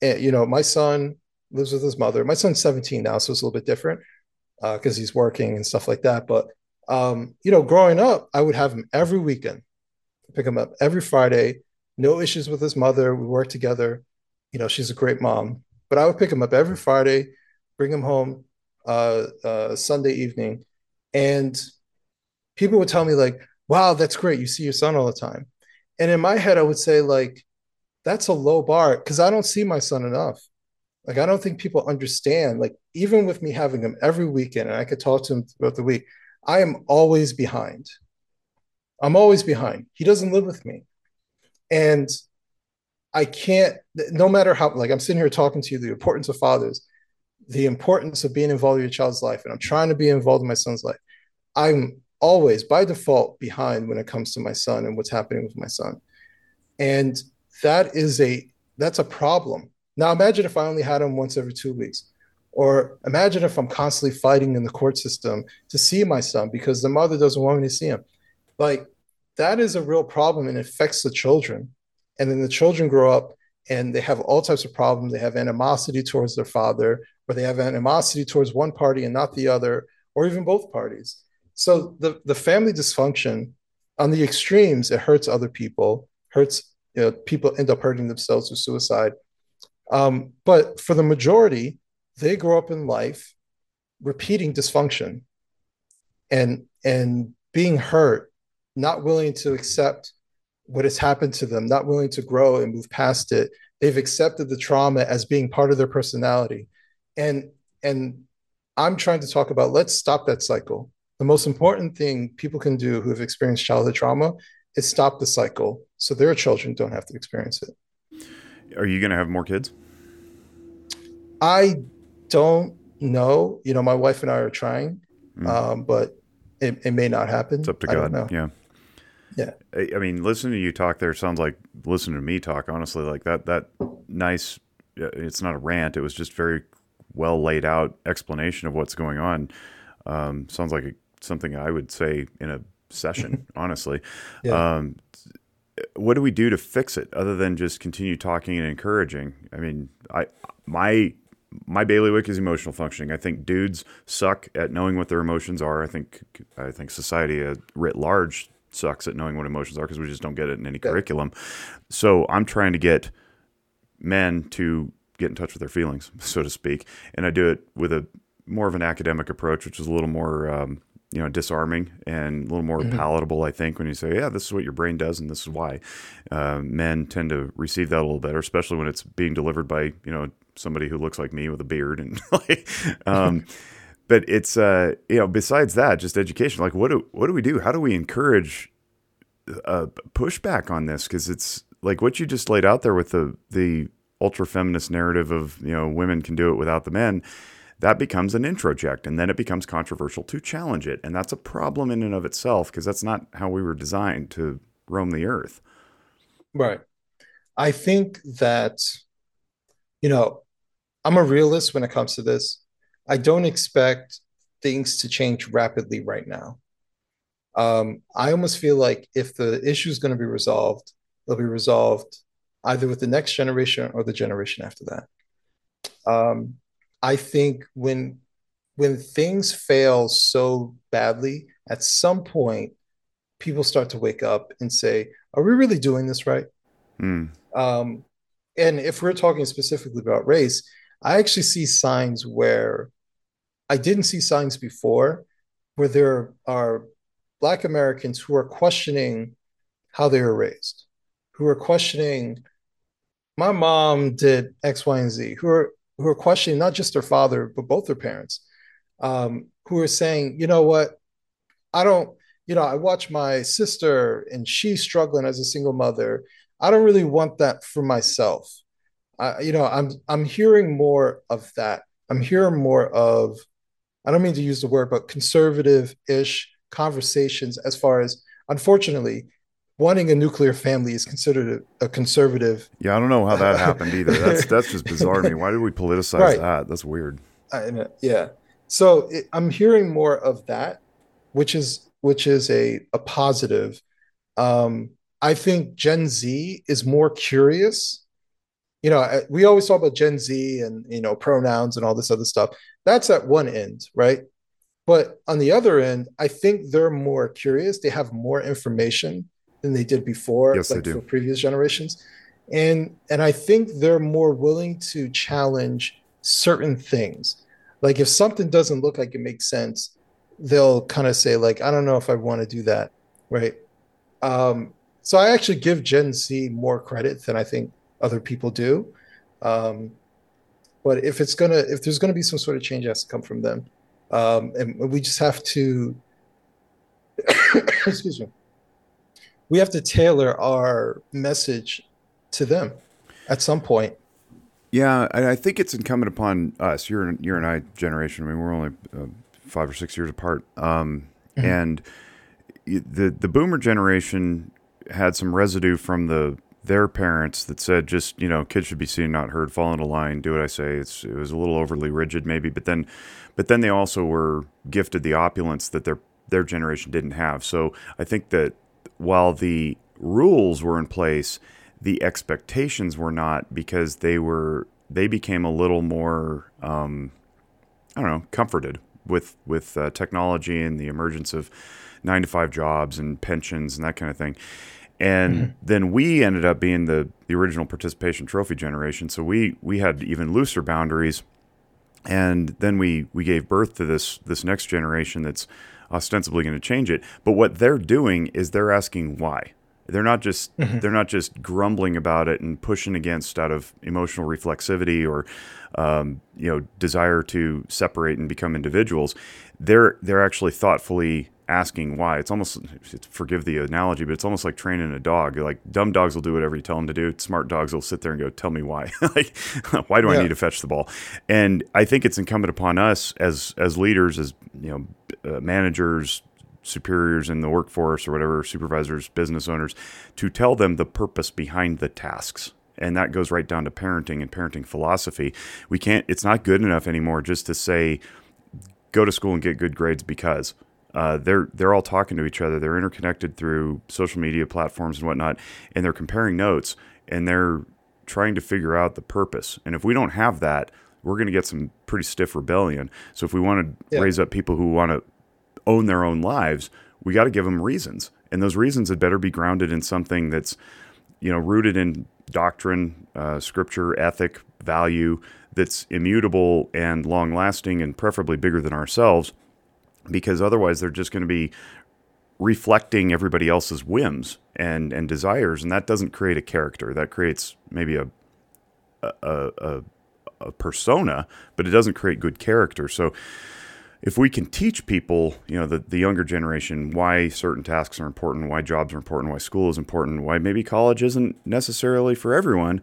and, you know, my son lives with his mother. My son's 17 now, so it's a little bit different because uh, he's working and stuff like that. But um, you know, growing up, I would have him every weekend, pick him up every Friday. No issues with his mother. We work together. You know, she's a great mom. But I would pick him up every Friday, bring him home uh, uh, Sunday evening, and people would tell me like, "Wow, that's great. You see your son all the time." And in my head, I would say like, "That's a low bar because I don't see my son enough." Like I don't think people understand. Like even with me having him every weekend, and I could talk to him throughout the week, I am always behind. I'm always behind. He doesn't live with me, and I can't. No matter how, like I'm sitting here talking to you, the importance of fathers, the importance of being involved in your child's life, and I'm trying to be involved in my son's life. I'm always by default behind when it comes to my son and what's happening with my son, and that is a that's a problem now imagine if I only had him once every two weeks. Or imagine if I'm constantly fighting in the court system to see my son because the mother doesn't want me to see him. Like that is a real problem and affects the children. And then the children grow up and they have all types of problems. They have animosity towards their father, or they have animosity towards one party and not the other, or even both parties. So the, the family dysfunction on the extremes, it hurts other people, hurts, you know, people end up hurting themselves through suicide. Um, but for the majority, they grow up in life repeating dysfunction and and being hurt, not willing to accept what has happened to them, not willing to grow and move past it. They've accepted the trauma as being part of their personality. And and I'm trying to talk about let's stop that cycle. The most important thing people can do who have experienced childhood trauma is stop the cycle so their children don't have to experience it. Are you going to have more kids? I don't know. You know, my wife and I are trying, mm. um, but it, it, may not happen. It's up to God. Yeah. Yeah. I mean, listening to you talk there sounds like listening to me talk, honestly, like that, that nice, it's not a rant. It was just very well laid out explanation of what's going on. Um, sounds like a, something I would say in a session, [LAUGHS] honestly. Yeah. Um, what do we do to fix it other than just continue talking and encouraging? I mean, I my my bailiwick is emotional functioning. I think dudes suck at knowing what their emotions are. I think I think society writ large sucks at knowing what emotions are because we just don't get it in any yeah. curriculum. So I'm trying to get men to get in touch with their feelings, [LAUGHS] so to speak, and I do it with a more of an academic approach, which is a little more um, you know disarming and a little more mm-hmm. palatable. I think when you say, "Yeah, this is what your brain does, and this is why," uh, men tend to receive that a little better, especially when it's being delivered by you know somebody who looks like me with a beard and [LAUGHS] like. Um, [LAUGHS] but it's uh, you know besides that, just education. Like, what do what do we do? How do we encourage uh, pushback on this? Because it's like what you just laid out there with the the ultra feminist narrative of you know women can do it without the men that becomes an introject and then it becomes controversial to challenge it. And that's a problem in and of itself because that's not how we were designed to roam the earth. Right. I think that, you know, I'm a realist when it comes to this. I don't expect things to change rapidly right now. Um, I almost feel like if the issue is going to be resolved, they'll be resolved either with the next generation or the generation after that. Um, I think when when things fail so badly, at some point, people start to wake up and say, "Are we really doing this right?" Mm. Um, and if we're talking specifically about race, I actually see signs where I didn't see signs before, where there are Black Americans who are questioning how they were raised, who are questioning, my mom did X, Y, and Z, who are who are questioning not just their father, but both their parents, um, who are saying, you know what, I don't, you know, I watch my sister and she's struggling as a single mother. I don't really want that for myself. I, you know, I'm I'm hearing more of that. I'm hearing more of, I don't mean to use the word, but conservative-ish conversations as far as, unfortunately, wanting a nuclear family is considered a, a conservative. Yeah, I don't know how that happened either. That's [LAUGHS] that's just bizarre to me. Why did we politicize right. that? That's weird. I, yeah. So it, I'm hearing more of that, which is which is a a positive. Um, I think Gen Z is more curious. You know, we always talk about Gen Z and you know pronouns and all this other stuff. That's at one end, right? But on the other end, I think they're more curious. They have more information than they did before, yes, like for previous generations. And and I think they're more willing to challenge certain things. Like if something doesn't look like it makes sense, they'll kind of say like, I don't know if I want to do that, right? Um, so I actually give Gen Z more credit than I think other people do. Um, but if it's gonna, if there's gonna be some sort of change, it has to come from them, um, and we just have to. [COUGHS] excuse me we have to tailor our message to them at some point. Yeah, I think it's incumbent upon us. You're you're and I generation. I mean, we're only uh, five or six years apart, um, mm-hmm. and the the boomer generation had some residue from the their parents that said just you know kids should be seen not heard fall into line do what i say it's it was a little overly rigid maybe but then but then they also were gifted the opulence that their their generation didn't have so i think that while the rules were in place, the expectations were not because they were they became a little more um, I don't know comforted with with uh, technology and the emergence of nine to five jobs and pensions and that kind of thing. And mm-hmm. then we ended up being the the original participation trophy generation. So we we had even looser boundaries, and then we we gave birth to this this next generation that's ostensibly going to change it. But what they're doing is they're asking why. They're not just mm-hmm. they're not just grumbling about it and pushing against out of emotional reflexivity or um, you know desire to separate and become individuals. They're they're actually thoughtfully asking why. It's almost forgive the analogy, but it's almost like training a dog. Like dumb dogs will do whatever you tell them to do. Smart dogs will sit there and go, "Tell me why. [LAUGHS] like, [LAUGHS] why do yeah. I need to fetch the ball?" And I think it's incumbent upon us as as leaders, as you know, uh, managers, superiors in the workforce or whatever, supervisors, business owners, to tell them the purpose behind the tasks. And that goes right down to parenting and parenting philosophy. We can't, it's not good enough anymore just to say, go to school and get good grades because. Uh, they're they're all talking to each other. They're interconnected through social media platforms and whatnot, and they're comparing notes and they're trying to figure out the purpose. And if we don't have that, we're going to get some pretty stiff rebellion. So if we want to yeah. raise up people who want to own their own lives, we got to give them reasons. And those reasons had better be grounded in something that's, you know, rooted in doctrine, uh, scripture, ethic, value that's immutable and long lasting and preferably bigger than ourselves because otherwise they're just going to be reflecting everybody else's whims and and desires and that doesn't create a character. That creates maybe a a, a, a persona but it doesn't create good character. So if we can teach people, you know, the, the younger generation, why certain tasks are important, why jobs are important, why school is important, why maybe college isn't necessarily for everyone,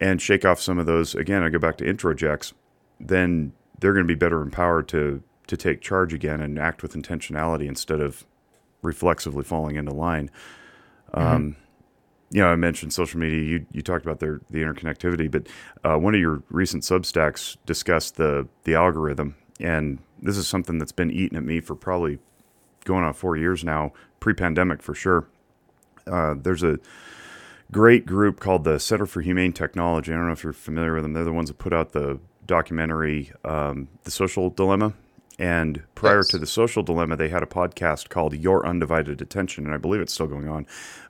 and shake off some of those, again, I go back to introjects, then they're going to be better empowered to to take charge again and act with intentionality instead of reflexively falling into line. Mm-hmm. Um, you know, I mentioned social media. You you talked about their the interconnectivity, but uh, one of your recent Substacks discussed the the algorithm and this is something that's been eating at me for probably going on four years now, pre-pandemic for sure. Uh, there's a great group called the Center for Humane Technology. I don't know if you're familiar with them. They're the ones that put out the documentary, um, The Social Dilemma. And prior yes. to The Social Dilemma, they had a podcast called Your Undivided Attention, and I believe it's still going on.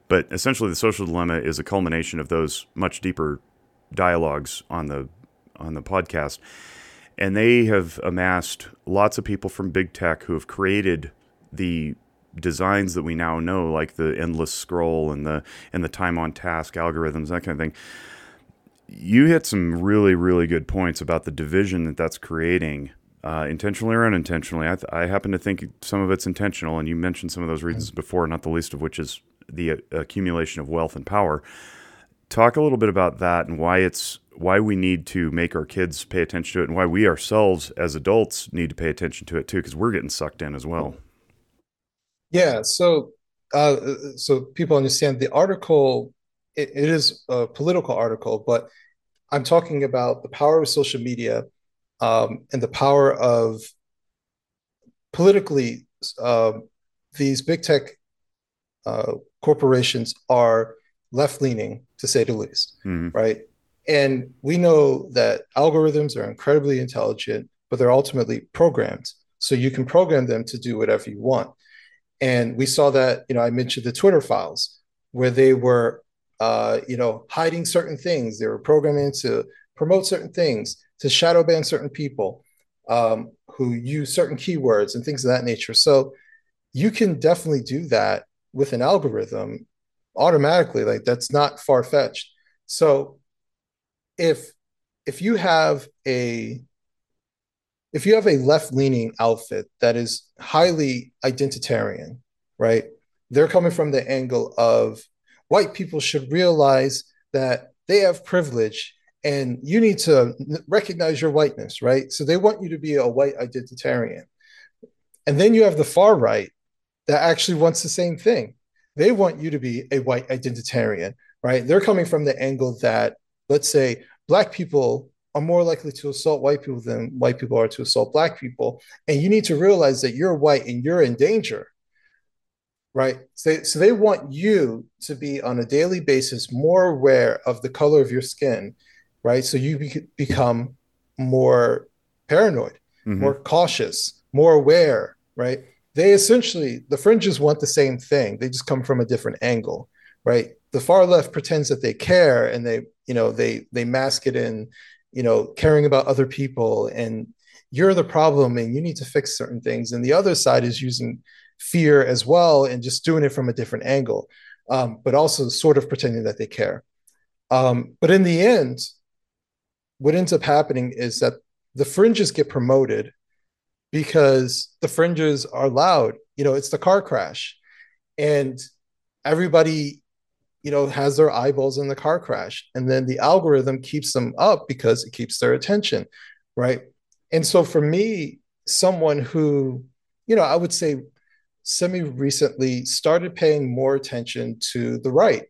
But essentially, The Social Dilemma is a culmination of those much deeper dialogues on the on the podcast, and they have amassed lots of people from big tech who have created the designs that we now know, like the endless scroll and the and the time on task algorithms, that kind of thing. You hit some really really good points about the division that that's creating. Uh, intentionally or unintentionally, I, th- I, happen to think some of it's intentional, and you mentioned some of those reasons before, not the least of which is the uh, accumulation of wealth and power. Talk a little bit about that and why it's why we need to make our kids pay attention to it, and why we ourselves as adults need to pay attention to it too, because we're getting sucked in as well. Yeah, so uh, so people understand the article. It, it is a political article, but I'm talking about the power of social media um, and the power of politically. Uh, these big tech uh, corporations are left leaning, to say the least, mm-hmm. right? And we know that algorithms are incredibly intelligent, but they're ultimately programmed. So you can program them to do whatever you want. And we saw that, you know, I mentioned the Twitter files where they were, uh, you know, hiding certain things. They were programming to promote certain things, to shadow ban certain people um, who use certain keywords and things of that nature. So you can definitely do that with an algorithm automatically. Like that's not far fetched. So if if you have a if you have a left leaning outfit that is highly identitarian, right? They're coming from the angle of white people should realize that they have privilege and you need to recognize your whiteness, right? So they want you to be a white identitarian. And then you have the far right that actually wants the same thing. They want you to be a white identitarian, right? They're coming from the angle that, let's say, Black people are more likely to assault white people than white people are to assault black people. And you need to realize that you're white and you're in danger. Right. So, so they want you to be on a daily basis more aware of the color of your skin. Right. So you be- become more paranoid, mm-hmm. more cautious, more aware. Right. They essentially, the fringes want the same thing. They just come from a different angle. Right. The far left pretends that they care and they, you know, they, they mask it in you know caring about other people and you're the problem and you need to fix certain things and the other side is using fear as well and just doing it from a different angle um, but also sort of pretending that they care um, but in the end what ends up happening is that the fringes get promoted because the fringes are loud. You know it's the car crash. And everybody you know has their eyeballs in the car crash. And then the algorithm keeps them up because it keeps their attention right? And so for me someone who you know i would say semi recently started paying more attention to the right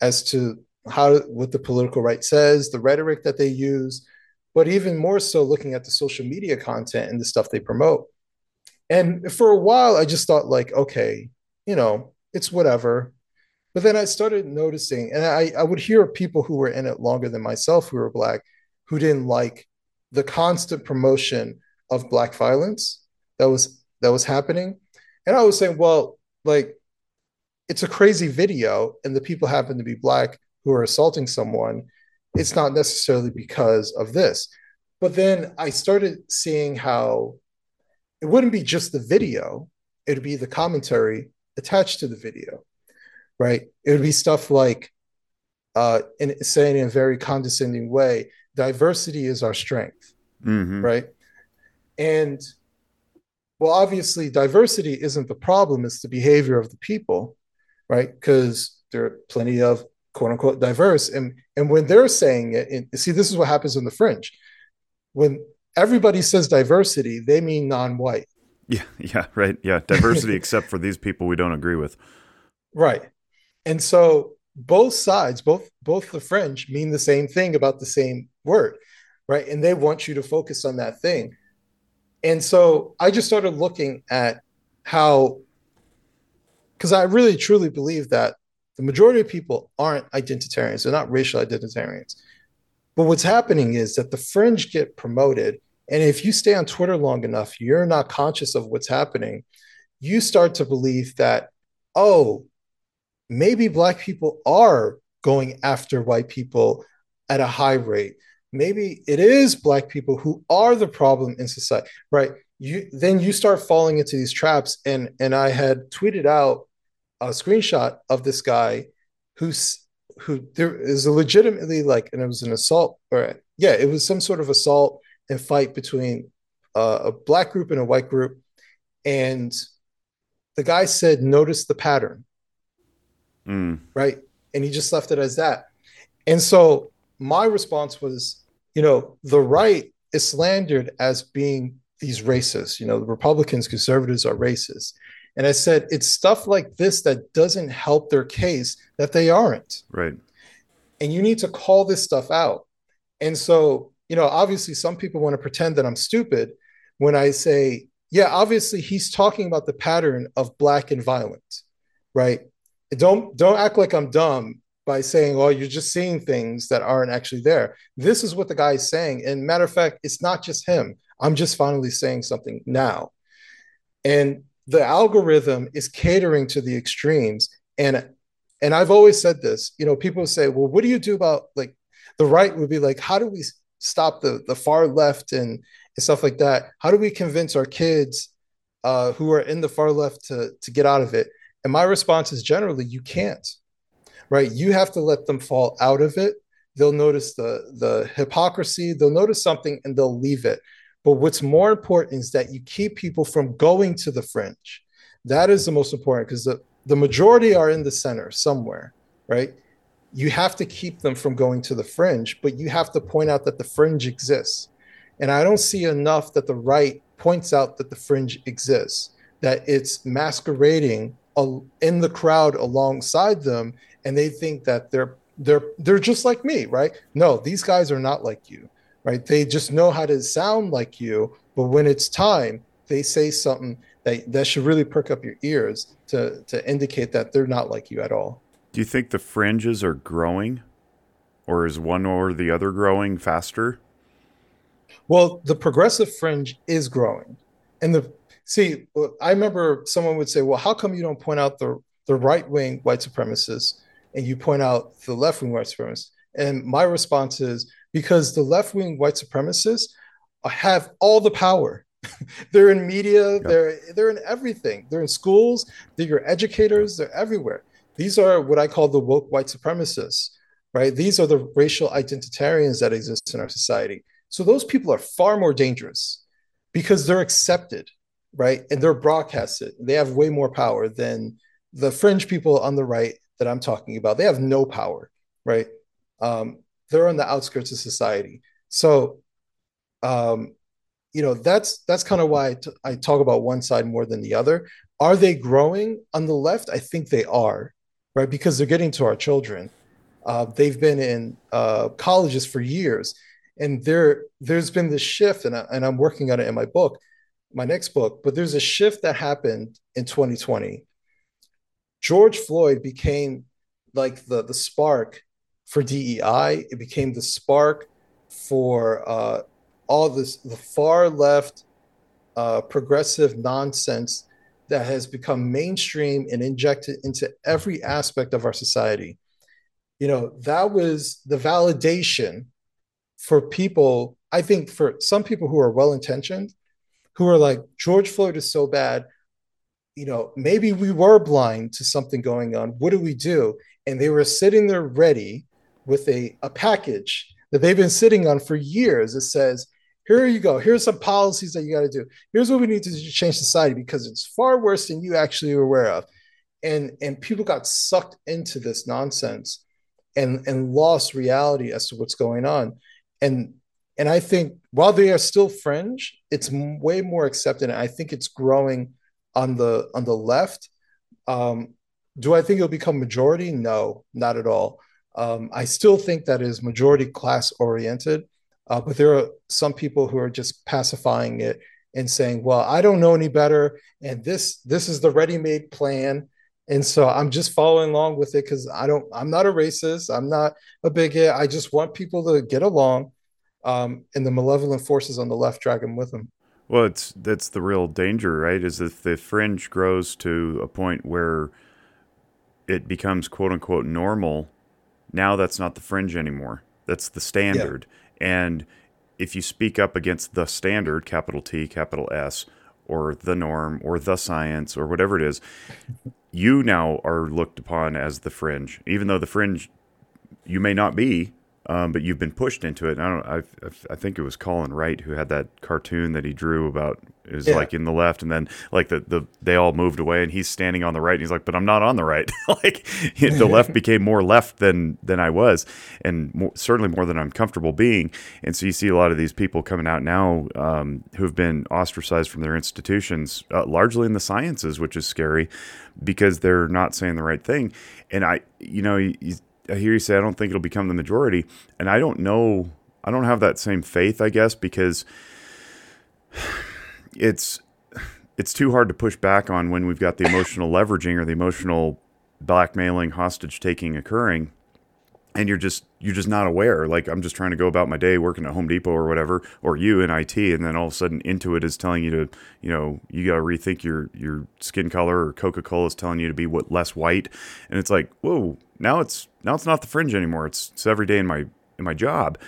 as to how what the political right says the rhetoric that they use but even more so looking at the social media content and the stuff they promote and for a while i just thought like okay you know it's whatever but then I started noticing, and I, I would hear people who were in it longer than myself who were Black who didn't like the constant promotion of Black violence that was that was happening. And I was saying, well, like it's a crazy video, and the people happen to be Black who are assaulting someone. It's not necessarily because of this. But then I started seeing how it wouldn't be just the video, it'd be the commentary attached to the video right? It would be stuff like, uh, in saying in a very condescending way, diversity is our strength, mm-hmm. right? And well, obviously, diversity isn't the problem; it's the behavior of the people, right? Because there are plenty of quote unquote diverse, and and when they're saying it, and see, this is what happens in the fringe. When everybody says diversity, they mean non-white. Yeah, yeah, right. Yeah, diversity [LAUGHS] except for these people we don't agree with. Right. And so both sides, both both the French mean the same thing about the same word, right? And they want you to focus on that thing. And so I just started looking at how because I really truly believe that the majority of people aren't identitarians, they're not racial identitarians. But what's happening is that the fringe get promoted. And if you stay on Twitter long enough, you're not conscious of what's happening. You start to believe that, oh, maybe black people are going after white people at a high rate. Maybe it is black people who are the problem in society, right? You then you start falling into these traps. And and I had tweeted out a screenshot of this guy who's who there is a legitimately like, and it was an assault, or yeah, it was some sort of assault and fight between uh, a black group and a white group. And the guy said, notice the pattern. Mm. Right. And he just left it as that. And so my response was, you know, the right is slandered as being these racists. You know, the Republicans, conservatives are racist. And I said, it's stuff like this that doesn't help their case that they aren't. Right. And you need to call this stuff out. And so, you know, obviously some people want to pretend that I'm stupid when I say, yeah, obviously he's talking about the pattern of black and violent, right? Don't don't act like I'm dumb by saying, "Oh, you're just seeing things that aren't actually there." This is what the guy is saying. And matter of fact, it's not just him. I'm just finally saying something now. And the algorithm is catering to the extremes. And and I've always said this, you know, people say, well, what do you do about like the right would be like, how do we stop the the far left and, and stuff like that? How do we convince our kids uh, who are in the far left to to get out of it? And my response is generally, you can't, right? You have to let them fall out of it. They'll notice the the hypocrisy. They'll notice something and they'll leave it. But what's more important is that you keep people from going to the fringe. That is the most important because the, the majority are in the center somewhere, right? You have to keep them from going to the fringe, but you have to point out that the fringe exists. And I don't see enough that the right points out that the fringe exists, that it's masquerading in the crowd alongside them, and they think that they're they're they're just like me, right? No, these guys are not like you right? They just know how to sound like you, but when it's time, they say something that, that should really perk up your ears to, to indicate that they're not like you at all. Do you think the fringes are growing? Or is one or the other growing faster? Well, the progressive fringe is growing. And the see, I remember someone would say, Well, how come you don't point out the, the right wing white supremacists and you point out the left wing white supremacists? And my response is because the left wing white supremacists have all the power. [LAUGHS] they're in media, yeah. they're they're in everything. They're in schools, they're your educators, they're everywhere. These are what I call the woke white supremacists, right? These are the racial identitarians that exist in our society. So those people are far more dangerous because they're accepted, right? And they're broadcasted. They have way more power than the fringe people on the right that I'm talking about. They have no power, right? Um, they're on the outskirts of society. So, um, you know, that's that's kind of why I, t- I talk about one side more than the other. Are they growing on the left? I think they are, right? Because they're getting to our children. Uh, they've been in uh, colleges for years, and there there's been this shift, and, I, and I'm working on it in my book, my next book. But there's a shift that happened in 2020. George Floyd became like the the spark for DEI. It became the spark for uh, all this the far left uh, progressive nonsense that has become mainstream and injected into every aspect of our society. You know, that was the validation for people, I think for some people who are well intentioned, who are like, George Floyd is so bad. You know, maybe we were blind to something going on. What do we do? And they were sitting there ready with a, a package that they've been sitting on for years. It says, here you go. Here's some policies that you got to do. Here's what we need to change society because it's far worse than you actually are aware of. And and people got sucked into this nonsense and and lost reality as to what's going on. And and I think while they are still fringe, it's way more accepted. And I think it's growing on the on the left. Um, do I think it'll become majority? No, not at all. Um, I still think that is majority class oriented, uh, but there are some people who are just pacifying it and saying, "Well, I don't know any better, and this this is the ready-made plan." And so I'm just following along with it because I don't. I'm not a racist. I'm not a bigot. I just want people to get along, um, and the malevolent forces on the left drag them with them. Well, it's that's the real danger, right? Is if the fringe grows to a point where it becomes quote unquote normal now that's not the fringe anymore. That's the standard. Yeah. And if you speak up against the standard, capital T, capital S, or the norm, or the science, or whatever it is, you now are looked upon as the fringe, even though the fringe you may not be um, but you've been pushed into it. I don't. I, I think it was Colin Wright who had that cartoon that he drew about. It was yeah. like in the left, and then like the, the they all moved away, and he's standing on the right. And he's like, "But I'm not on the right." [LAUGHS] like the left [LAUGHS] became more left than than I was, and more, certainly more than I'm comfortable being. And so you see a lot of these people coming out now um, who've been ostracized from their institutions, uh, largely in the sciences, which is scary because they're not saying the right thing. And I, you know, you, I hear you say I don't think it'll become the majority, and I don't know. I don't have that same faith, I guess, because it's it's too hard to push back on when we've got the emotional leveraging or the emotional blackmailing, hostage taking occurring and you're just you're just not aware like i'm just trying to go about my day working at home depot or whatever or you in it and then all of a sudden intuit is telling you to you know you got to rethink your your skin color or coca-cola is telling you to be what less white and it's like whoa now it's now it's not the fringe anymore it's, it's every day in my in my job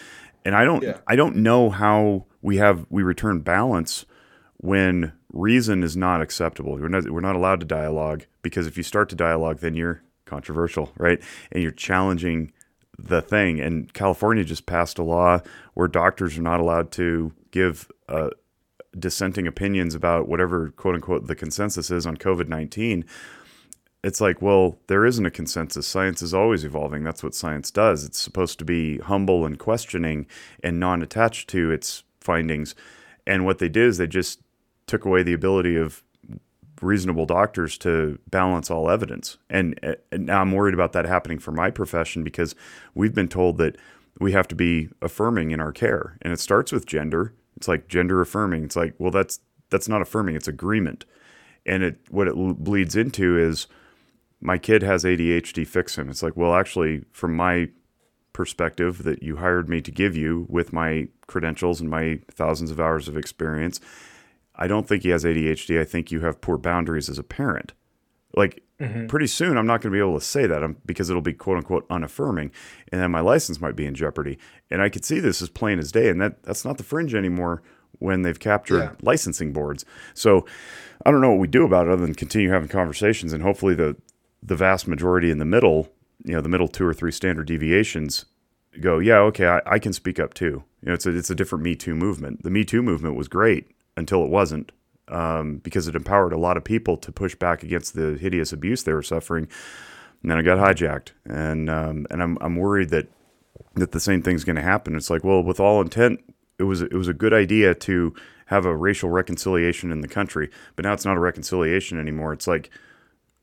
and i don't yeah. i don't know how we have we return balance when reason is not acceptable we're not we're not allowed to dialogue because if you start to dialogue then you're controversial right and you're challenging the thing. And California just passed a law where doctors are not allowed to give uh, dissenting opinions about whatever quote unquote the consensus is on COVID 19. It's like, well, there isn't a consensus. Science is always evolving. That's what science does. It's supposed to be humble and questioning and non attached to its findings. And what they did is they just took away the ability of reasonable doctors to balance all evidence. And, and, now I'm worried about that happening for my profession because we've been told that we have to be affirming in our care, and it starts with gender. It's like gender affirming. It's like, well, that's that's not affirming. It's agreement. And it what it bleeds into is my kid has ADHD. Fix him. It's like, well, actually, from my perspective that you hired me to give you with my credentials and my thousands of hours of experience I don't think he has ADHD. I think you have poor boundaries as a parent. Like mm-hmm. pretty soon, I'm not going to be able to say that because it'll be quote unquote unaffirming, and then my license might be in jeopardy. And I could see this as plain as day, and that that's not the fringe anymore when they've captured yeah. licensing boards. So I don't know what we do about it other than continue having conversations, and hopefully the the vast majority in the middle, you know, the middle two or three standard deviations go, yeah, okay, I, I can speak up too. You know, it's a it's a different Me Too movement. The Me Too movement was great until it wasn't, um, because it empowered a lot of people to push back against the hideous abuse they were suffering. And then it got hijacked, and um, and I'm I'm worried that that the same thing's going to happen. It's like, well, with all intent, it was it was a good idea to have a racial reconciliation in the country, but now it's not a reconciliation anymore. It's like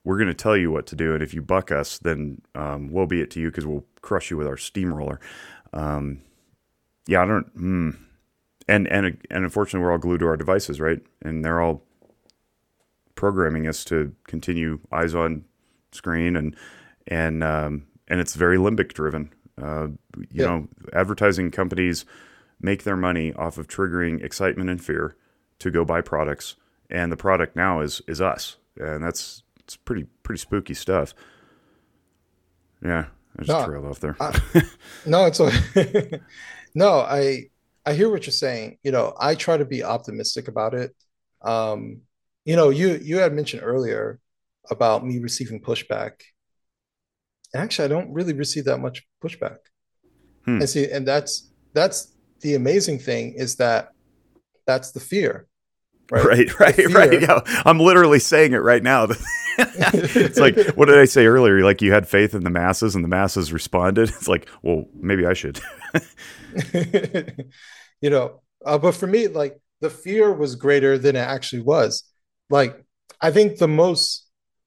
we're going to tell you what to do, and if you buck us, then um, woe be it to you because we'll crush you with our steamroller. Um, yeah, I don't. Hmm, and and and unfortunately, we're all glued to our devices, right? And they're all programming us to continue eyes on screen, and and um, and it's very limbic driven. Uh, you yeah. know, advertising companies make their money off of triggering excitement and fear to go buy products, and the product now is is us, and that's it's pretty pretty spooky stuff. Yeah, I just no, trailed off there. I, [LAUGHS] no, it's okay. [LAUGHS] no, I I hear what you're saying. You know, I try to be optimistic about it. Um, you know, you you had mentioned earlier about me receiving pushback. Actually, I don't really receive that much pushback. Hmm. And see, and that's that's the amazing thing is that that's the fear. [LAUGHS] Right, right, right. Right. Yeah. I'm literally saying it right now. [LAUGHS] it's like, what did I say earlier? Like you had faith in the masses and the masses responded. [LAUGHS] It's like, well, maybe I should. you know, uh, but for me, like the fear was greater than it actually was. Like, I think the most,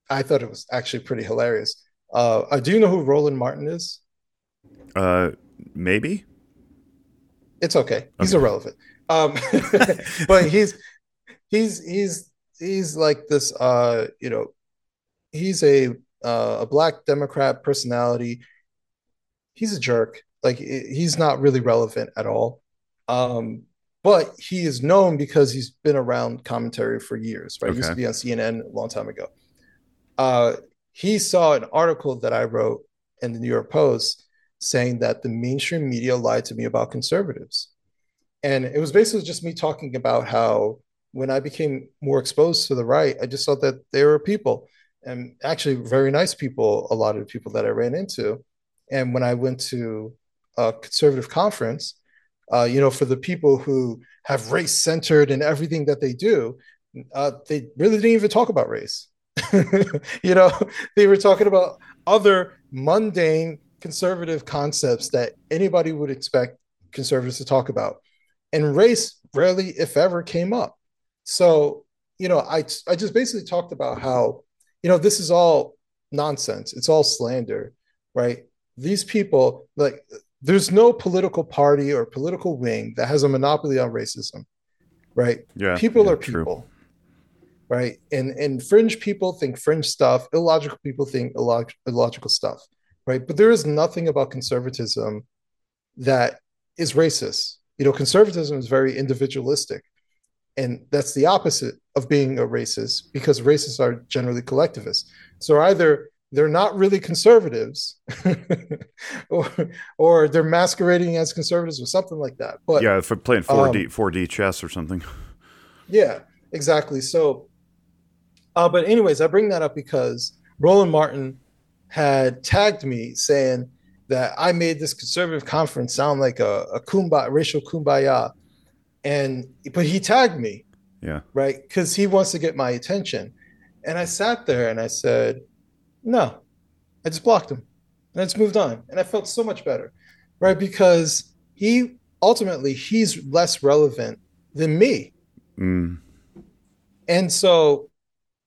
I thought it was actually pretty hilarious. Uh, do you know who Roland Martin is? Uh, maybe. It's okay. He's okay. irrelevant. Um, but he's he's he's he's like this. Uh, you know, he's a uh, a black Democrat personality. He's a jerk. Like he's not really relevant at all. Um, but he is known because he's been around commentary for years. Right, okay. he used to be on CNN a long time ago. Uh, he saw an article that I wrote in the New York Post saying that the mainstream media lied to me about conservatives. And it was basically just me talking about how when I became more exposed to the right, I just saw that there were people and actually very nice people, a lot of the people that I ran into. And when I went to a conservative conference, uh, you know, for the people who have race centered in everything that they do, uh, they really didn't even talk about race. [LAUGHS] you know, they were talking about other mundane conservative concepts that anybody would expect conservatives to talk about. And race rarely, if ever, came up. So, you know, I, I just basically talked about how, you know, this is all nonsense. It's all slander, right? These people, like, there's no political party or political wing that has a monopoly on racism, right? Yeah. People yeah, are true. people, right? And and fringe people think fringe stuff. Illogical people think illog- illogical stuff, right? But there is nothing about conservatism that is racist. You know, conservatism is very individualistic, and that's the opposite of being a racist because racists are generally collectivists. So either they're not really conservatives [LAUGHS] or or they're masquerading as conservatives or something like that but yeah for playing 4d um, 4d chess or something [LAUGHS] yeah exactly so uh, but anyways i bring that up because roland martin had tagged me saying that i made this conservative conference sound like a, a kumbaya racial kumbaya and but he tagged me yeah right because he wants to get my attention and i sat there and i said no, I just blocked him and I just moved on. And I felt so much better, right? Because he ultimately he's less relevant than me. mm. And so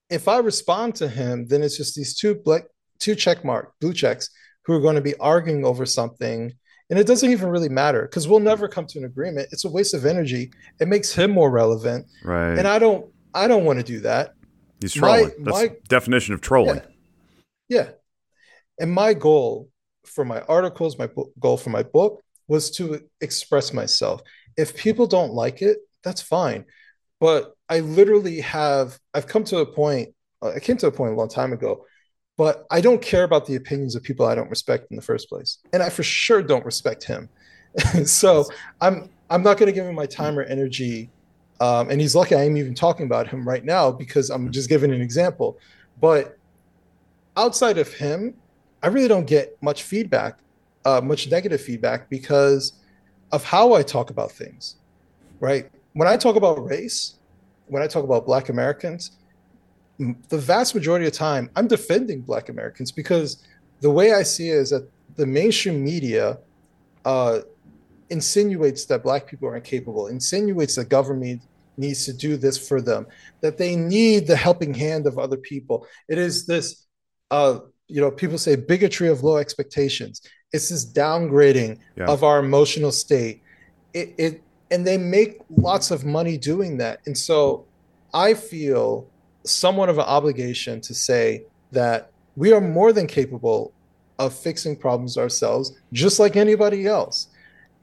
if I respond to him, then it's just these two black two check mark blue checks who are going to be arguing over something. And it doesn't even really matter because we'll never come to an agreement. It's a waste of energy. It makes him more relevant. right And I don't I don't want to do that. he's my- trolling that's my- definition of trolling Yeah. Yeah. And my goal for my articles, my bo- goal for my book was to express myself. If people don't like it, that's fine. But I literally have, I've come to a point, I came to a point a long time ago, but I don't care about the opinions of people I don't respect in the first place. And I for sure don't respect him. [LAUGHS] so I'm, I'm not going to give him my time or energy. Um, and he's lucky I am even talking about him right now because I'm just giving an example. But outside of him, I really don't get much feedback, uh, much negative feedback because of how I talk about things, right? When I talk about race, when I talk about Black Americans, the vast majority of the time, I'm defending Black Americans because the way I see it is that the mainstream media uh, insinuates that Black people are incapable, insinuates that government needs to do this for them, that they need the helping hand of other people. It is this uh, you know, people say bigotry of low expectations. It's this downgrading Yeah. of our emotional state. It, it and they make lots of money doing that. And so I feel somewhat of an obligation to say that we are more than capable of fixing problems ourselves, just like anybody else.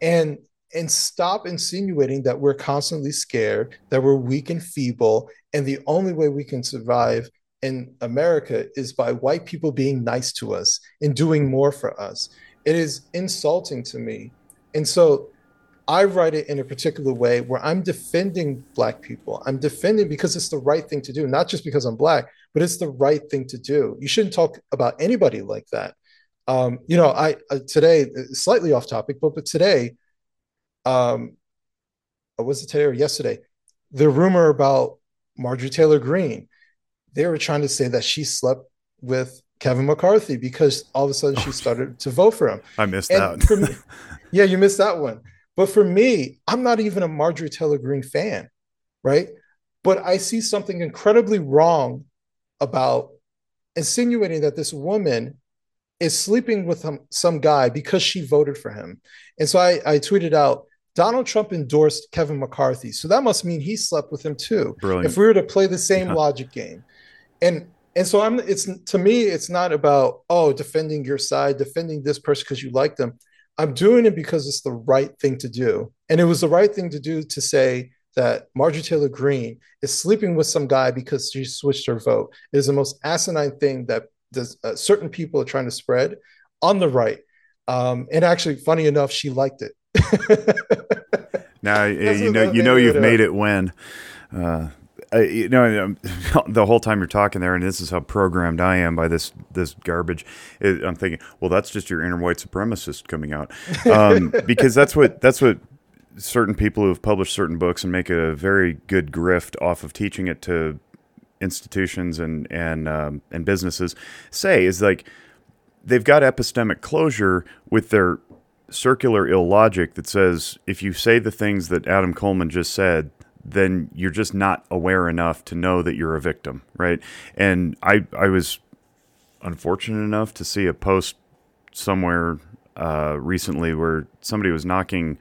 And and stop insinuating that we're constantly scared, that we're weak and feeble, and the only way we can survive in America is by white people being nice to us and doing more for us. It is insulting to me. And so I write it in a particular way where I'm defending Black people. I'm defending because it's the right thing to do, not just because I'm Black, but it's the right thing to do. You shouldn't talk about anybody like that. Um, you know, I uh, today, slightly off topic, but, but today, um, was it today or yesterday? The rumor about Marjorie Taylor Greene they were trying to say that she slept with Kevin McCarthy because all of a sudden she started to vote for him. I missed And that. me, [LAUGHS] yeah, you missed that one. But for me, I'm not even a Marjorie Taylor Greene fan, right? But I see something incredibly wrong about insinuating that this woman is sleeping with some, some guy because she voted for him. And so I, I tweeted out, Donald Trump endorsed Kevin McCarthy. So that must mean he slept with him too. Brilliant. If we were to play the same Yeah. logic game. And and so I'm it's to me, it's not about oh defending your side, defending this person because you like them. I'm doing it because it's the right thing to do. And it was the right thing to do to say that Marjorie Taylor Greene is sleeping with some guy because she switched her vote. It is the most asinine thing that does, uh, certain people are trying to spread on the right. Um, and actually, funny enough, she liked it. [LAUGHS] now you know you know you've made it when. Uh, you know, [LAUGHS] the whole time you're talking there, and this is how programmed I am by this this garbage. I'm thinking, well, that's just your inner white supremacist coming out, um, [LAUGHS] because that's what that's what certain people who have published certain books and make a very good grift off of teaching it to institutions and and um, and businesses say is like they've got epistemic closure with their circular illogic that says if you say the things that Adam Coleman just said, then you're just not aware enough to know that you're a victim, right? And I I was unfortunate enough to see a post somewhere uh, recently where somebody was knocking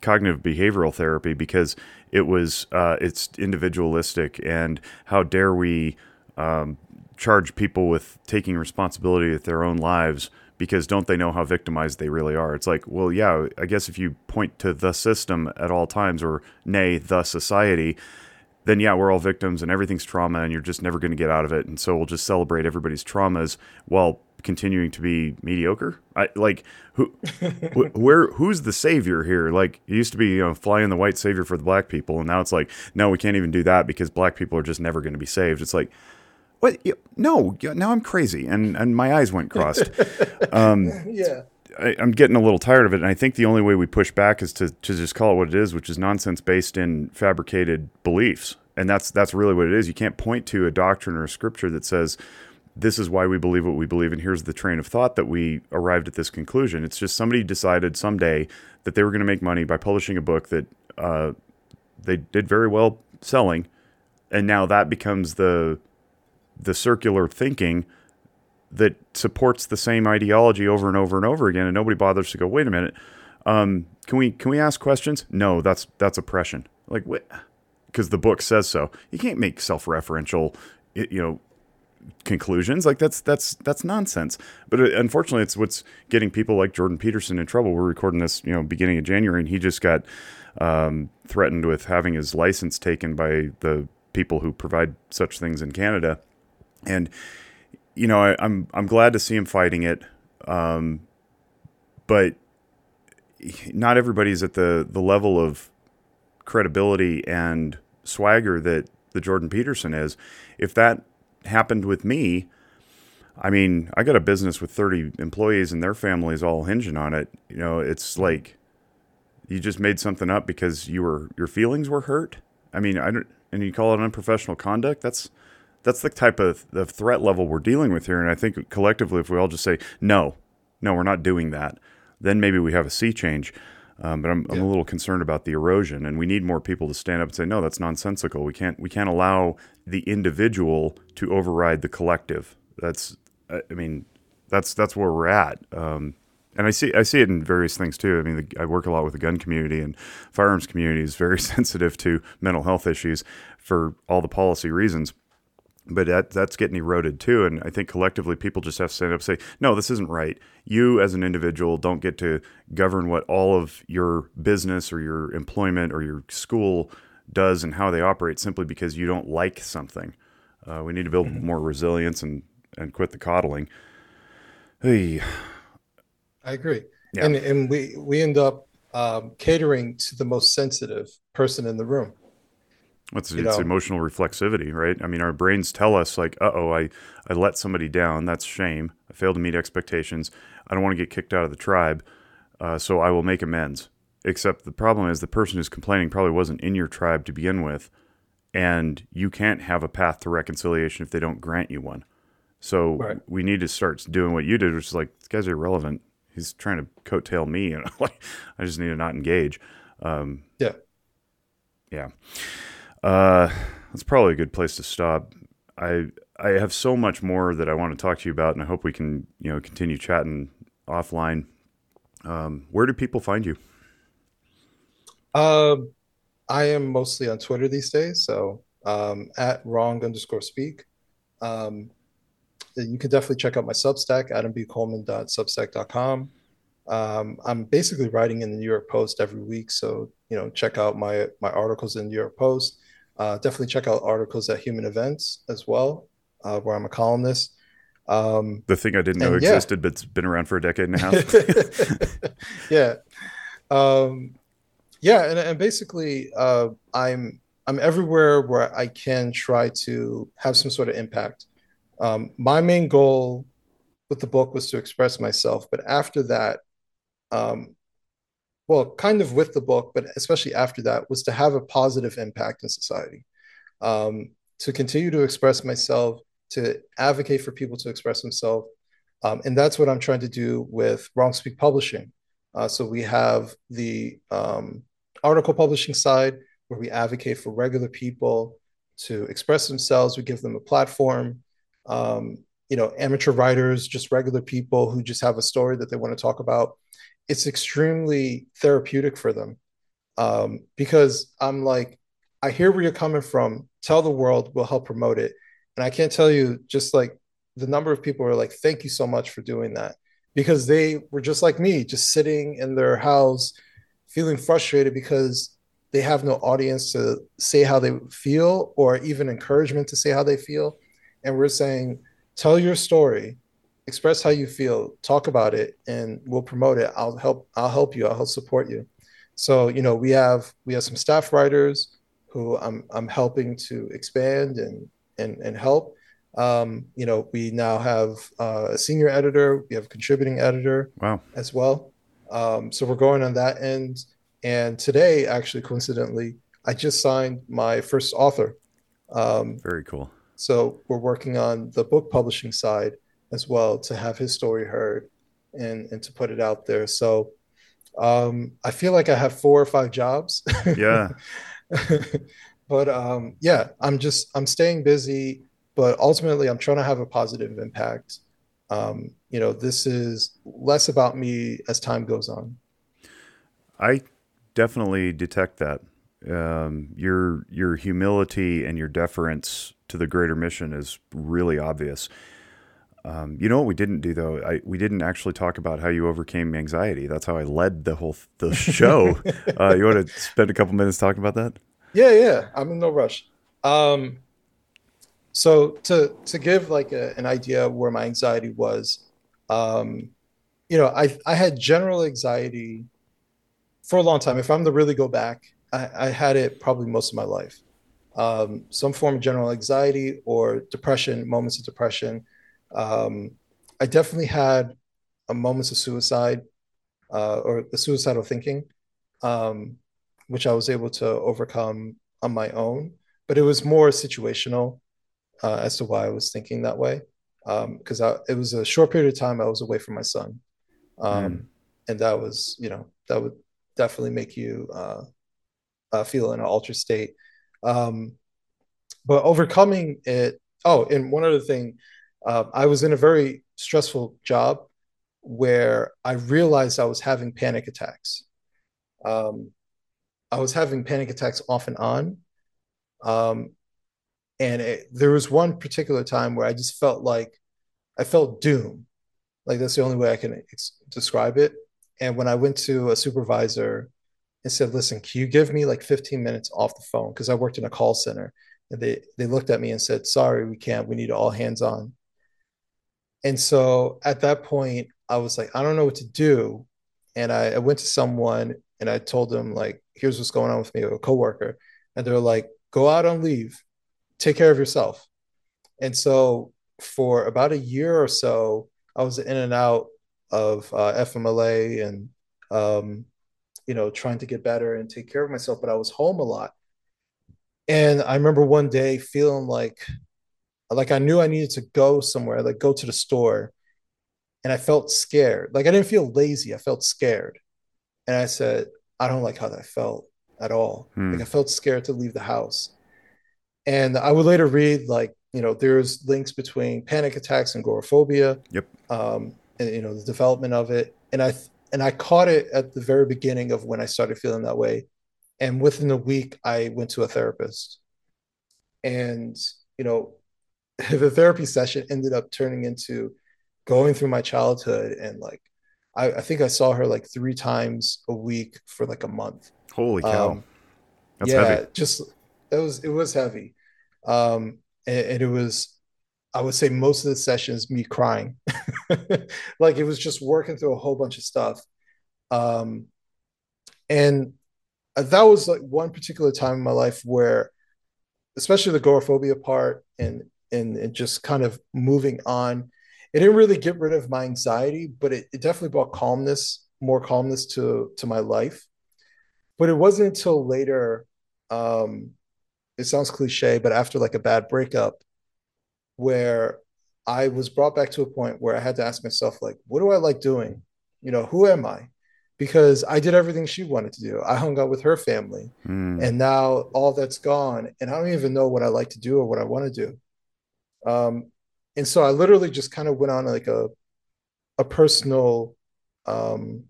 cognitive behavioral therapy because it was uh, it's individualistic and how dare we um, charge people with taking responsibility with their own lives because don't they know how victimized they really are? It's like, well, yeah, I guess if you point to the system at all times, or nay, the society, then yeah, we're all victims and everything's trauma, and you're just never going to get out of it. And so we'll just celebrate everybody's traumas while continuing to be mediocre. I like who, [LAUGHS] where, who's the savior here? Like it used to be, you know, flying the white savior for the black people, and now it's like, no, we can't even do that because black people are just never going to be saved. It's like what? No, now I'm crazy, and and my eyes went crossed. [LAUGHS] Um, yeah. I, am getting a little tired of it, and I think the only way we push back is to, to just call it what it is, which is nonsense based in fabricated beliefs, and that's that's really what it is. You can't point to a doctrine or a scripture that says this is why we believe what we believe, and here's the train of thought that we arrived at this conclusion. It's just somebody decided someday that they were going to make money by publishing a book that uh, they did very well selling, and now that becomes the the circular thinking that supports the same ideology over and over and over again, and nobody bothers to go, wait a minute, um, can we can we ask questions? No, that's that's oppression. Like what? Because the book says so. You can't make self-referential, you know, conclusions. Like that's that's that's nonsense. But uh, unfortunately, it's what's getting people like Jordan Peterson in trouble. We're recording this, you know, beginning of January, and he just got um, threatened with having his license taken by the people who provide such things in Canada and you know I, am I'm, I'm glad to see him fighting it, um, but not everybody's at the the level of credibility and swagger that the Jordan Peterson is. If that happened with me, I mean, I got a business with 30 employees and their families all hinging on it. You know, it's like you just made something up because you were your feelings were hurt. I mean, I don't, and you call it unprofessional conduct. That's that's the type of, the threat level we're dealing with here. And I think collectively, if we all just say, no, no, we're not doing that, then maybe we have a sea change. Um, but I'm, yeah. I'm, a little concerned about the erosion, and we need more people to stand up and say, "No, that's nonsensical. We can't. We can't allow the individual to override the collective." That's, I mean, that's that's where we're at. Um, and I see I see it in various things too. I mean, the, I work a lot with the gun community, and firearms community is very [LAUGHS] sensitive to mental health issues for all the policy reasons but that that's getting eroded too. And I think collectively, people just have to stand up and say, "No, this isn't right. You, as an individual, don't get to govern what all of your business or your employment or your school does and how they operate simply because you don't like something." Uh, we need to build mm-hmm. more resilience and and quit the coddling. Hey. I agree, yeah. and and we we end up um, catering to the most sensitive person in the room. It's, it's emotional reflexivity, right? I mean, our brains tell us like, "Uh oh, I I let somebody down. That's shame. I failed to meet expectations. I don't want to get kicked out of the tribe, uh, so I will make amends." Except the problem is the person who's complaining probably wasn't in your tribe to begin with, and you can't have a path to reconciliation if they don't grant you one. So right. we need to start doing what you did, which is like, "This guy's irrelevant. He's trying to coattail me, and [LAUGHS] like, I just need to not engage." Um, yeah, yeah. Uh, that's probably a good place to stop. I I have so much more that I want to talk to you about, and I hope we can you know continue chatting offline. Um, where do people find you? Uh, I am mostly on Twitter these days, so um, at wrong underscore speak. Um, you can definitely check out my Substack, adambcoleman.substack.com. Um, I'm basically writing in the New York Post every week, so you know check out my my articles in the New York Post. Uh, definitely check out articles at Human Events as well, uh, where I'm a columnist. Um, the thing I didn't know yeah. existed, but it's been around for a decade and a half. yeah. Um, yeah, and, and basically, uh, I'm I'm everywhere where I can try to have some sort of impact. Um, my main goal with the book was to express myself, but after that, um, well, kind of with the book, but especially after that, was to have a positive impact in society. Um, to continue to express myself, to advocate for people to express themselves, um, and that's what I'm trying to do with Wrong Speak Publishing. Uh, so we have the um, article publishing side where we advocate for regular people to express themselves. We give them a platform. Um, you know, amateur writers, just regular people who just have a story that they want to talk about. It's extremely therapeutic for them um, because I'm like, I hear where you're coming from. Tell the world, we'll help promote it. And I can't tell you just like the number of people are like, thank you so much for doing that because they were just like me, just sitting in their house, feeling frustrated because they have no audience to say how they feel or even encouragement to say how they feel. And we're saying, tell your story, express how you feel, talk about it, and we'll promote it. I'll help. I'll help you. I'll help support you. So you know, we have we have some staff writers who I'm I'm helping to expand and and and help. Um, you know, we now have uh, a senior editor. We have a contributing editor. Wow. As well. Um, so we're going on that end. And today, actually, coincidentally, I just signed my first author. Um, Very cool. So we're working on the book publishing side as well to have his story heard and, and to put it out there. So um, I feel like I have four or five jobs. [LAUGHS] Yeah. [LAUGHS] but um, yeah, I'm just I'm staying busy, but ultimately I'm trying to have a positive impact. Um, you know, this is less about me as time goes on. I definitely detect that. Um, your your humility and your deference to the greater mission is really obvious. Um, you know what we didn't do though? I, we didn't actually talk about how you overcame anxiety. That's how I led the whole the show. [LAUGHS] uh, you want to spend a couple minutes talking about that? Yeah, yeah. I'm in no rush. Um, so to to give like a, an idea of where my anxiety was, um, you know, I I had general anxiety for a long time. If I'm to really go back, I, I had it probably most of my life. Um, some form of general anxiety or depression, moments of depression. Um, I definitely had a moments of suicide uh, or the suicidal thinking, um, which I was able to overcome on my own. But it was more situational uh, as to why I was thinking that way. Because um, it was a short period of time I was away from my son, mm. and that was, you know, that would definitely make you uh, uh, feel in an altered state. Um, but overcoming it. Oh, and one other thing, uh, I was in a very stressful job where I realized I was having panic attacks. Um, I was having panic attacks off and on. Um, and it, there was one particular time where I just felt like I felt doom. Like that's the only way I can ex- describe it. And when I went to a supervisor and said, listen, can you give me like 15 minutes off the phone? Because I worked in a call center. And they, they looked at me and said, sorry, we can't. We need all hands on. And so at that point, I was like, I don't know what to do. And I, I went to someone and I told them, like, here's what's going on with me, a coworker. And they're like, go out on leave, take care of yourself. And so for about a year or so, I was in and out of uh, FMLA and um, you know trying to get better and take care of myself. But I was home a lot, and I remember one day feeling like like I knew I needed to go somewhere, like go to the store, and I felt scared. Like I didn't feel lazy, I felt scared, and I said, I don't like how that felt at all. Hmm. Like I felt scared to leave the house. And I would later read like you know there's links between panic attacks and agoraphobia. Yep. Um, and you know the development of it and i and i caught it at the very beginning of when i started feeling that way and within a week i went to a therapist and you know [LAUGHS] the therapy session ended up turning into going through my childhood and like I, I think I saw her like three times a week for like a month. Holy cow! Um, That's yeah, heavy. just it was it was heavy, um, and, and, it was I would say most of the sessions me crying. [LAUGHS] like it was just working through a whole bunch of stuff. Um, and that was like one particular time in my life where, especially the agoraphobia part and, and, and just kind of moving on, it didn't really get rid of my anxiety, but it, it definitely brought calmness, more calmness to, to my life. But it wasn't until later, um, it sounds cliche, but after like a bad breakup, where I was brought back to a point where I had to ask myself, like, what do I like doing? You know, who am I? Because I did everything she wanted to do. I hung out with her family. Mm. And now all that's gone. And I don't even know what I like to do or what I want to do. Um, and so I literally just kind of went on like a a personal um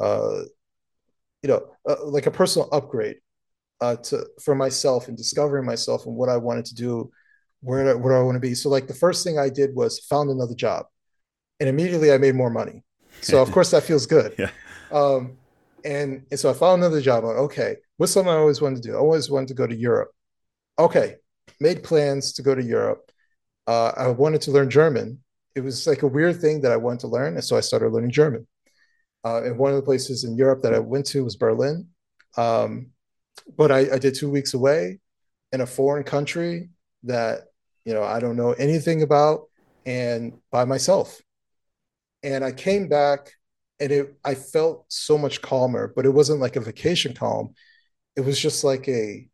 uh you know uh, like a personal upgrade uh to for myself and discovering myself and what I wanted to do where where I want to be? So like the first thing I did was found another job, and immediately I made more money. So of [LAUGHS] course that feels good. Yeah. Um, and, and so I found another job. Like, okay, what's something I always wanted to do? I always wanted to go to Europe. Okay, made plans to go to Europe. Uh, I wanted to learn German. It was like a weird thing that I wanted to learn, and so I started learning German. Uh, and one of the places in Europe that I went to was Berlin. Um, but I, I did two weeks away in a foreign country that you know I don't know anything about and by myself. And I came back and it I felt so much calmer, but it wasn't like a vacation calm. It was just like a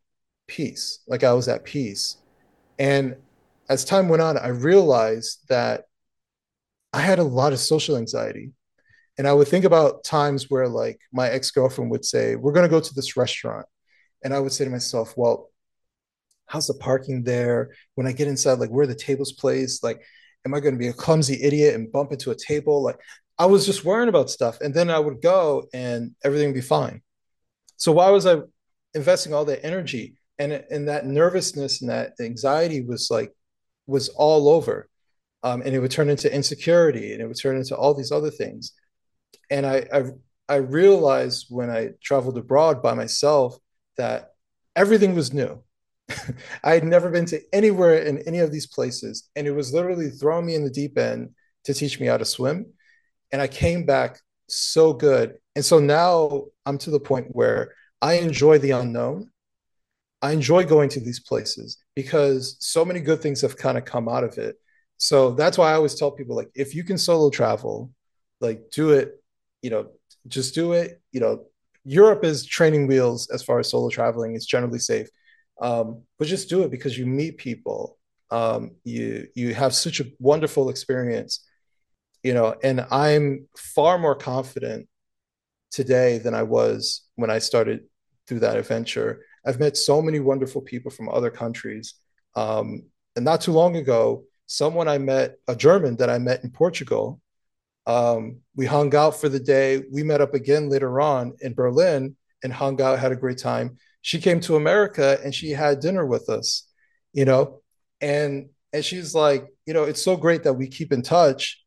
peace, like I was at peace. And as time went on, I realized that I had a lot of social anxiety. And I would think about times where like my ex-girlfriend would say, We're gonna go to this restaurant. And I would say to myself, Well, how's the parking there? When I get inside, like where are the tables placed? Like, am I going to be a clumsy idiot and bump into a table? Like, I was just worrying about stuff, and then I would go and everything would be fine. So why was I investing all that energy and and that nervousness and that anxiety was like was all over, um, and it would turn into insecurity and it would turn into all these other things. And I, I I realized when I traveled abroad by myself that everything was new [LAUGHS] I had never been to anywhere in any of these places. And it was literally throwing me in the deep end to teach me how to swim. And I came back so good. And so now I'm to the point where I enjoy the unknown. I enjoy going to these places because so many good things have kind of come out of it. So that's why I always tell people like if you can solo travel, like do it, you know, just do it. You know, Europe is training wheels as far as solo traveling. It's generally safe um, but just do it because you meet people um, you you have such a wonderful experience you know and i'm far more confident today than i was when i started through that adventure i've met so many wonderful people from other countries um, and not too long ago someone i met a german that i met in portugal um, we hung out for the day we met up again later on in berlin and hung out had a great time she came to America and she had dinner with us, you know, and and she's like, you know, it's so great that we keep in touch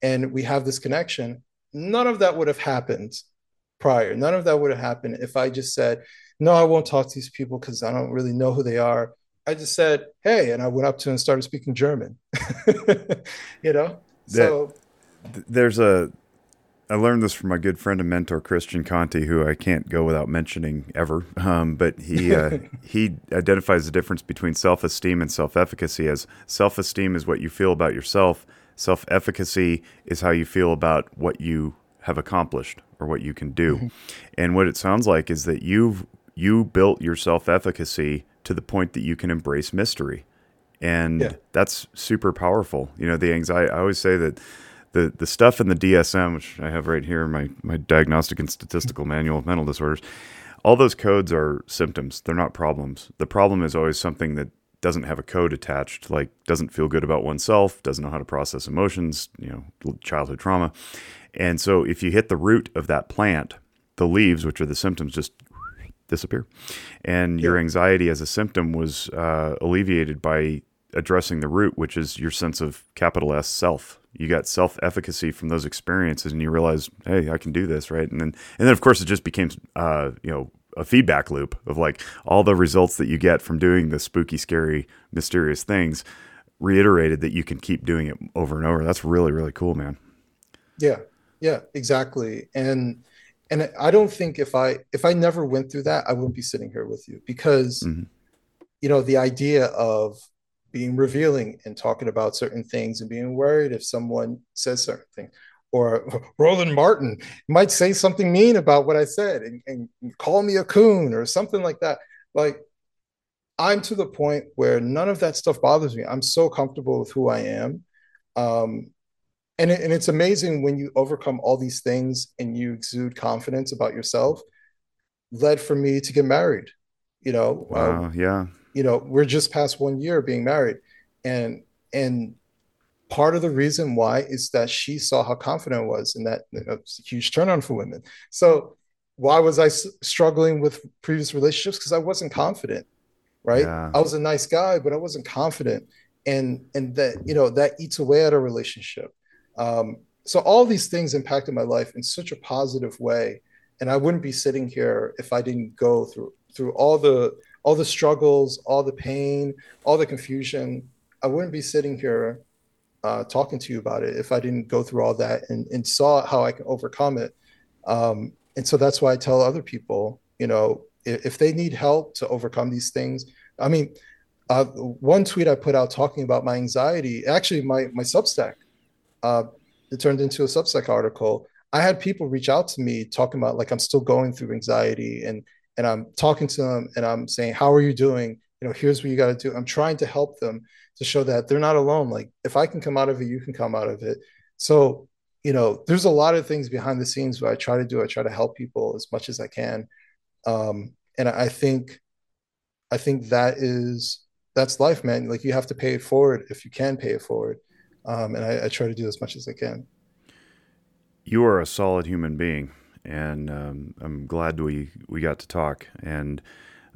and we have this connection. None of that would have happened prior. None of that would have happened if I just said, no, I won't talk to these people because I don't really know who they are. I just said, hey, and I went up to and started speaking German. [LAUGHS] you know? So there's a I learned this from my good friend and mentor Christian Conte, who I can't go without mentioning ever. Um, but he uh, [LAUGHS] he identifies the difference between self esteem and self efficacy as self esteem is what you feel about yourself. Self efficacy is how you feel about what you have accomplished or what you can do. Mm-hmm. And what it sounds like is that you've you built your self efficacy to the point that you can embrace mystery, and yeah. that's super powerful. You know, the anxiety. I always say that the the stuff in the DSM, which I have right here, my my diagnostic and statistical manual of mental disorders, all those codes are symptoms. They're not problems. The problem is always something that doesn't have a code attached, like doesn't feel good about oneself, doesn't know how to process emotions, you know, childhood trauma. And so if you hit the root of that plant, the leaves, which are the symptoms, just disappear. And your anxiety as a symptom was uh, alleviated by addressing the root, which is your sense of capital S self. You got self efficacy from those experiences, and you realize, hey, I can do this, right? And then, and then, of course, it just became, uh, you know, a feedback loop of like all the results that you get from doing the spooky, scary, mysterious things reiterated that you can keep doing it over and over. That's really really cool, man. Yeah, yeah, exactly. And and I don't think if I if I never went through that, I wouldn't be sitting here with you because mm-hmm. you know the idea of being revealing and talking about certain things and being worried if someone says certain things or [LAUGHS] Roland Martin might say something mean about what I said and, and call me a coon or something like that. Like I'm to the point where none of that stuff bothers me. I'm so comfortable with who I am. Um, and, it, and it's amazing when you overcome all these things and you exude confidence about yourself led for me to get married you know wow um, yeah. you know we're just past one year being married. And and part of the reason why is that she saw how confident I was and that you know, huge turn on for women. So why was i s- struggling with previous relationships? Because i wasn't confident right? Yeah. i was a nice guy but i wasn't confident. And and that you know that eats away at a relationship um, so all these things impacted my life in such a positive way, and I wouldn't be sitting here if I didn't go through through all the all the struggles, all the pain, all the confusion. I wouldn't be sitting here uh, talking to you about it if I didn't go through all that and, and saw how I can overcome it. Um, and so that's why I tell other people, you know, if, if they need help to overcome these things, I mean, uh, one tweet I put out talking about my anxiety, actually my my Substack, uh, it turned into a Substack article. I had people reach out to me talking about like I'm still going through anxiety and and I'm talking to them and I'm saying, How are you doing? You know, here's what you got to do. I'm trying to help them to show that they're not alone. Like if I can come out of it, you can come out of it. So, you know, there's a lot of things behind the scenes where I try to do. I try to help people as much as I can. Um, and I think I think that is that's life, man. Like you have to pay it forward if you can pay it forward um, and I, I, try to do as much as I can. You are a solid human being, and um, I'm glad we we got to talk. And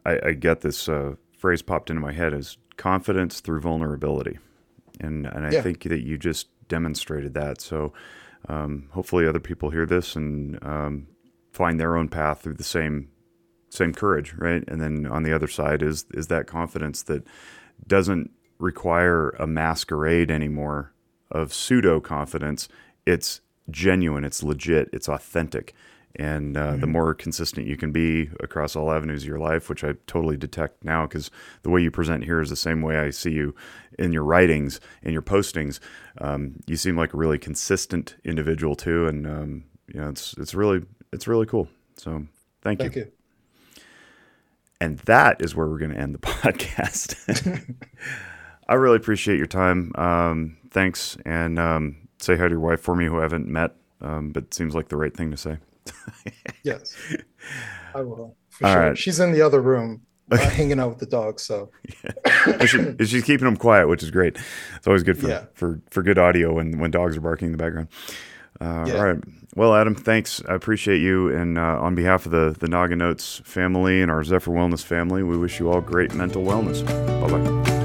I, I get this uh, phrase popped into my head as confidence through vulnerability, and and I yeah. think that you just demonstrated that. So um, hopefully, other people hear this and um, find their own path through the same same courage, right? And then on the other side is is that confidence that doesn't require a masquerade anymore of pseudo confidence. It's genuine, it's legit, it's authentic. And uh, mm-hmm. the more consistent you can be across all avenues of your life, which I totally detect now, because the way you present here is the same way I see you in your writings, in your postings. Um, you seem like a really consistent individual too, and um, you know it's it's really it's really cool. So thank, thank you. you. And that is where we're going to end the [LAUGHS] podcast. [LAUGHS] I really appreciate your time. Um, thanks, and um, say hi to your wife for me, who I haven't met, um, but seems like the right thing to say. [LAUGHS] yes, I will. For All sure. Right. She's in the other room, uh, hanging out with the dog. So yeah. she, [COUGHS] she's keeping them quiet, which is great. It's always good for yeah. for, for good audio when when dogs are barking in the background. Uh, yeah. All right. Well, Adam, thanks. I appreciate you. And uh, on behalf of the, the Noggin Notes family and our Zephyr Wellness family, we wish you all great mental wellness. Bye bye.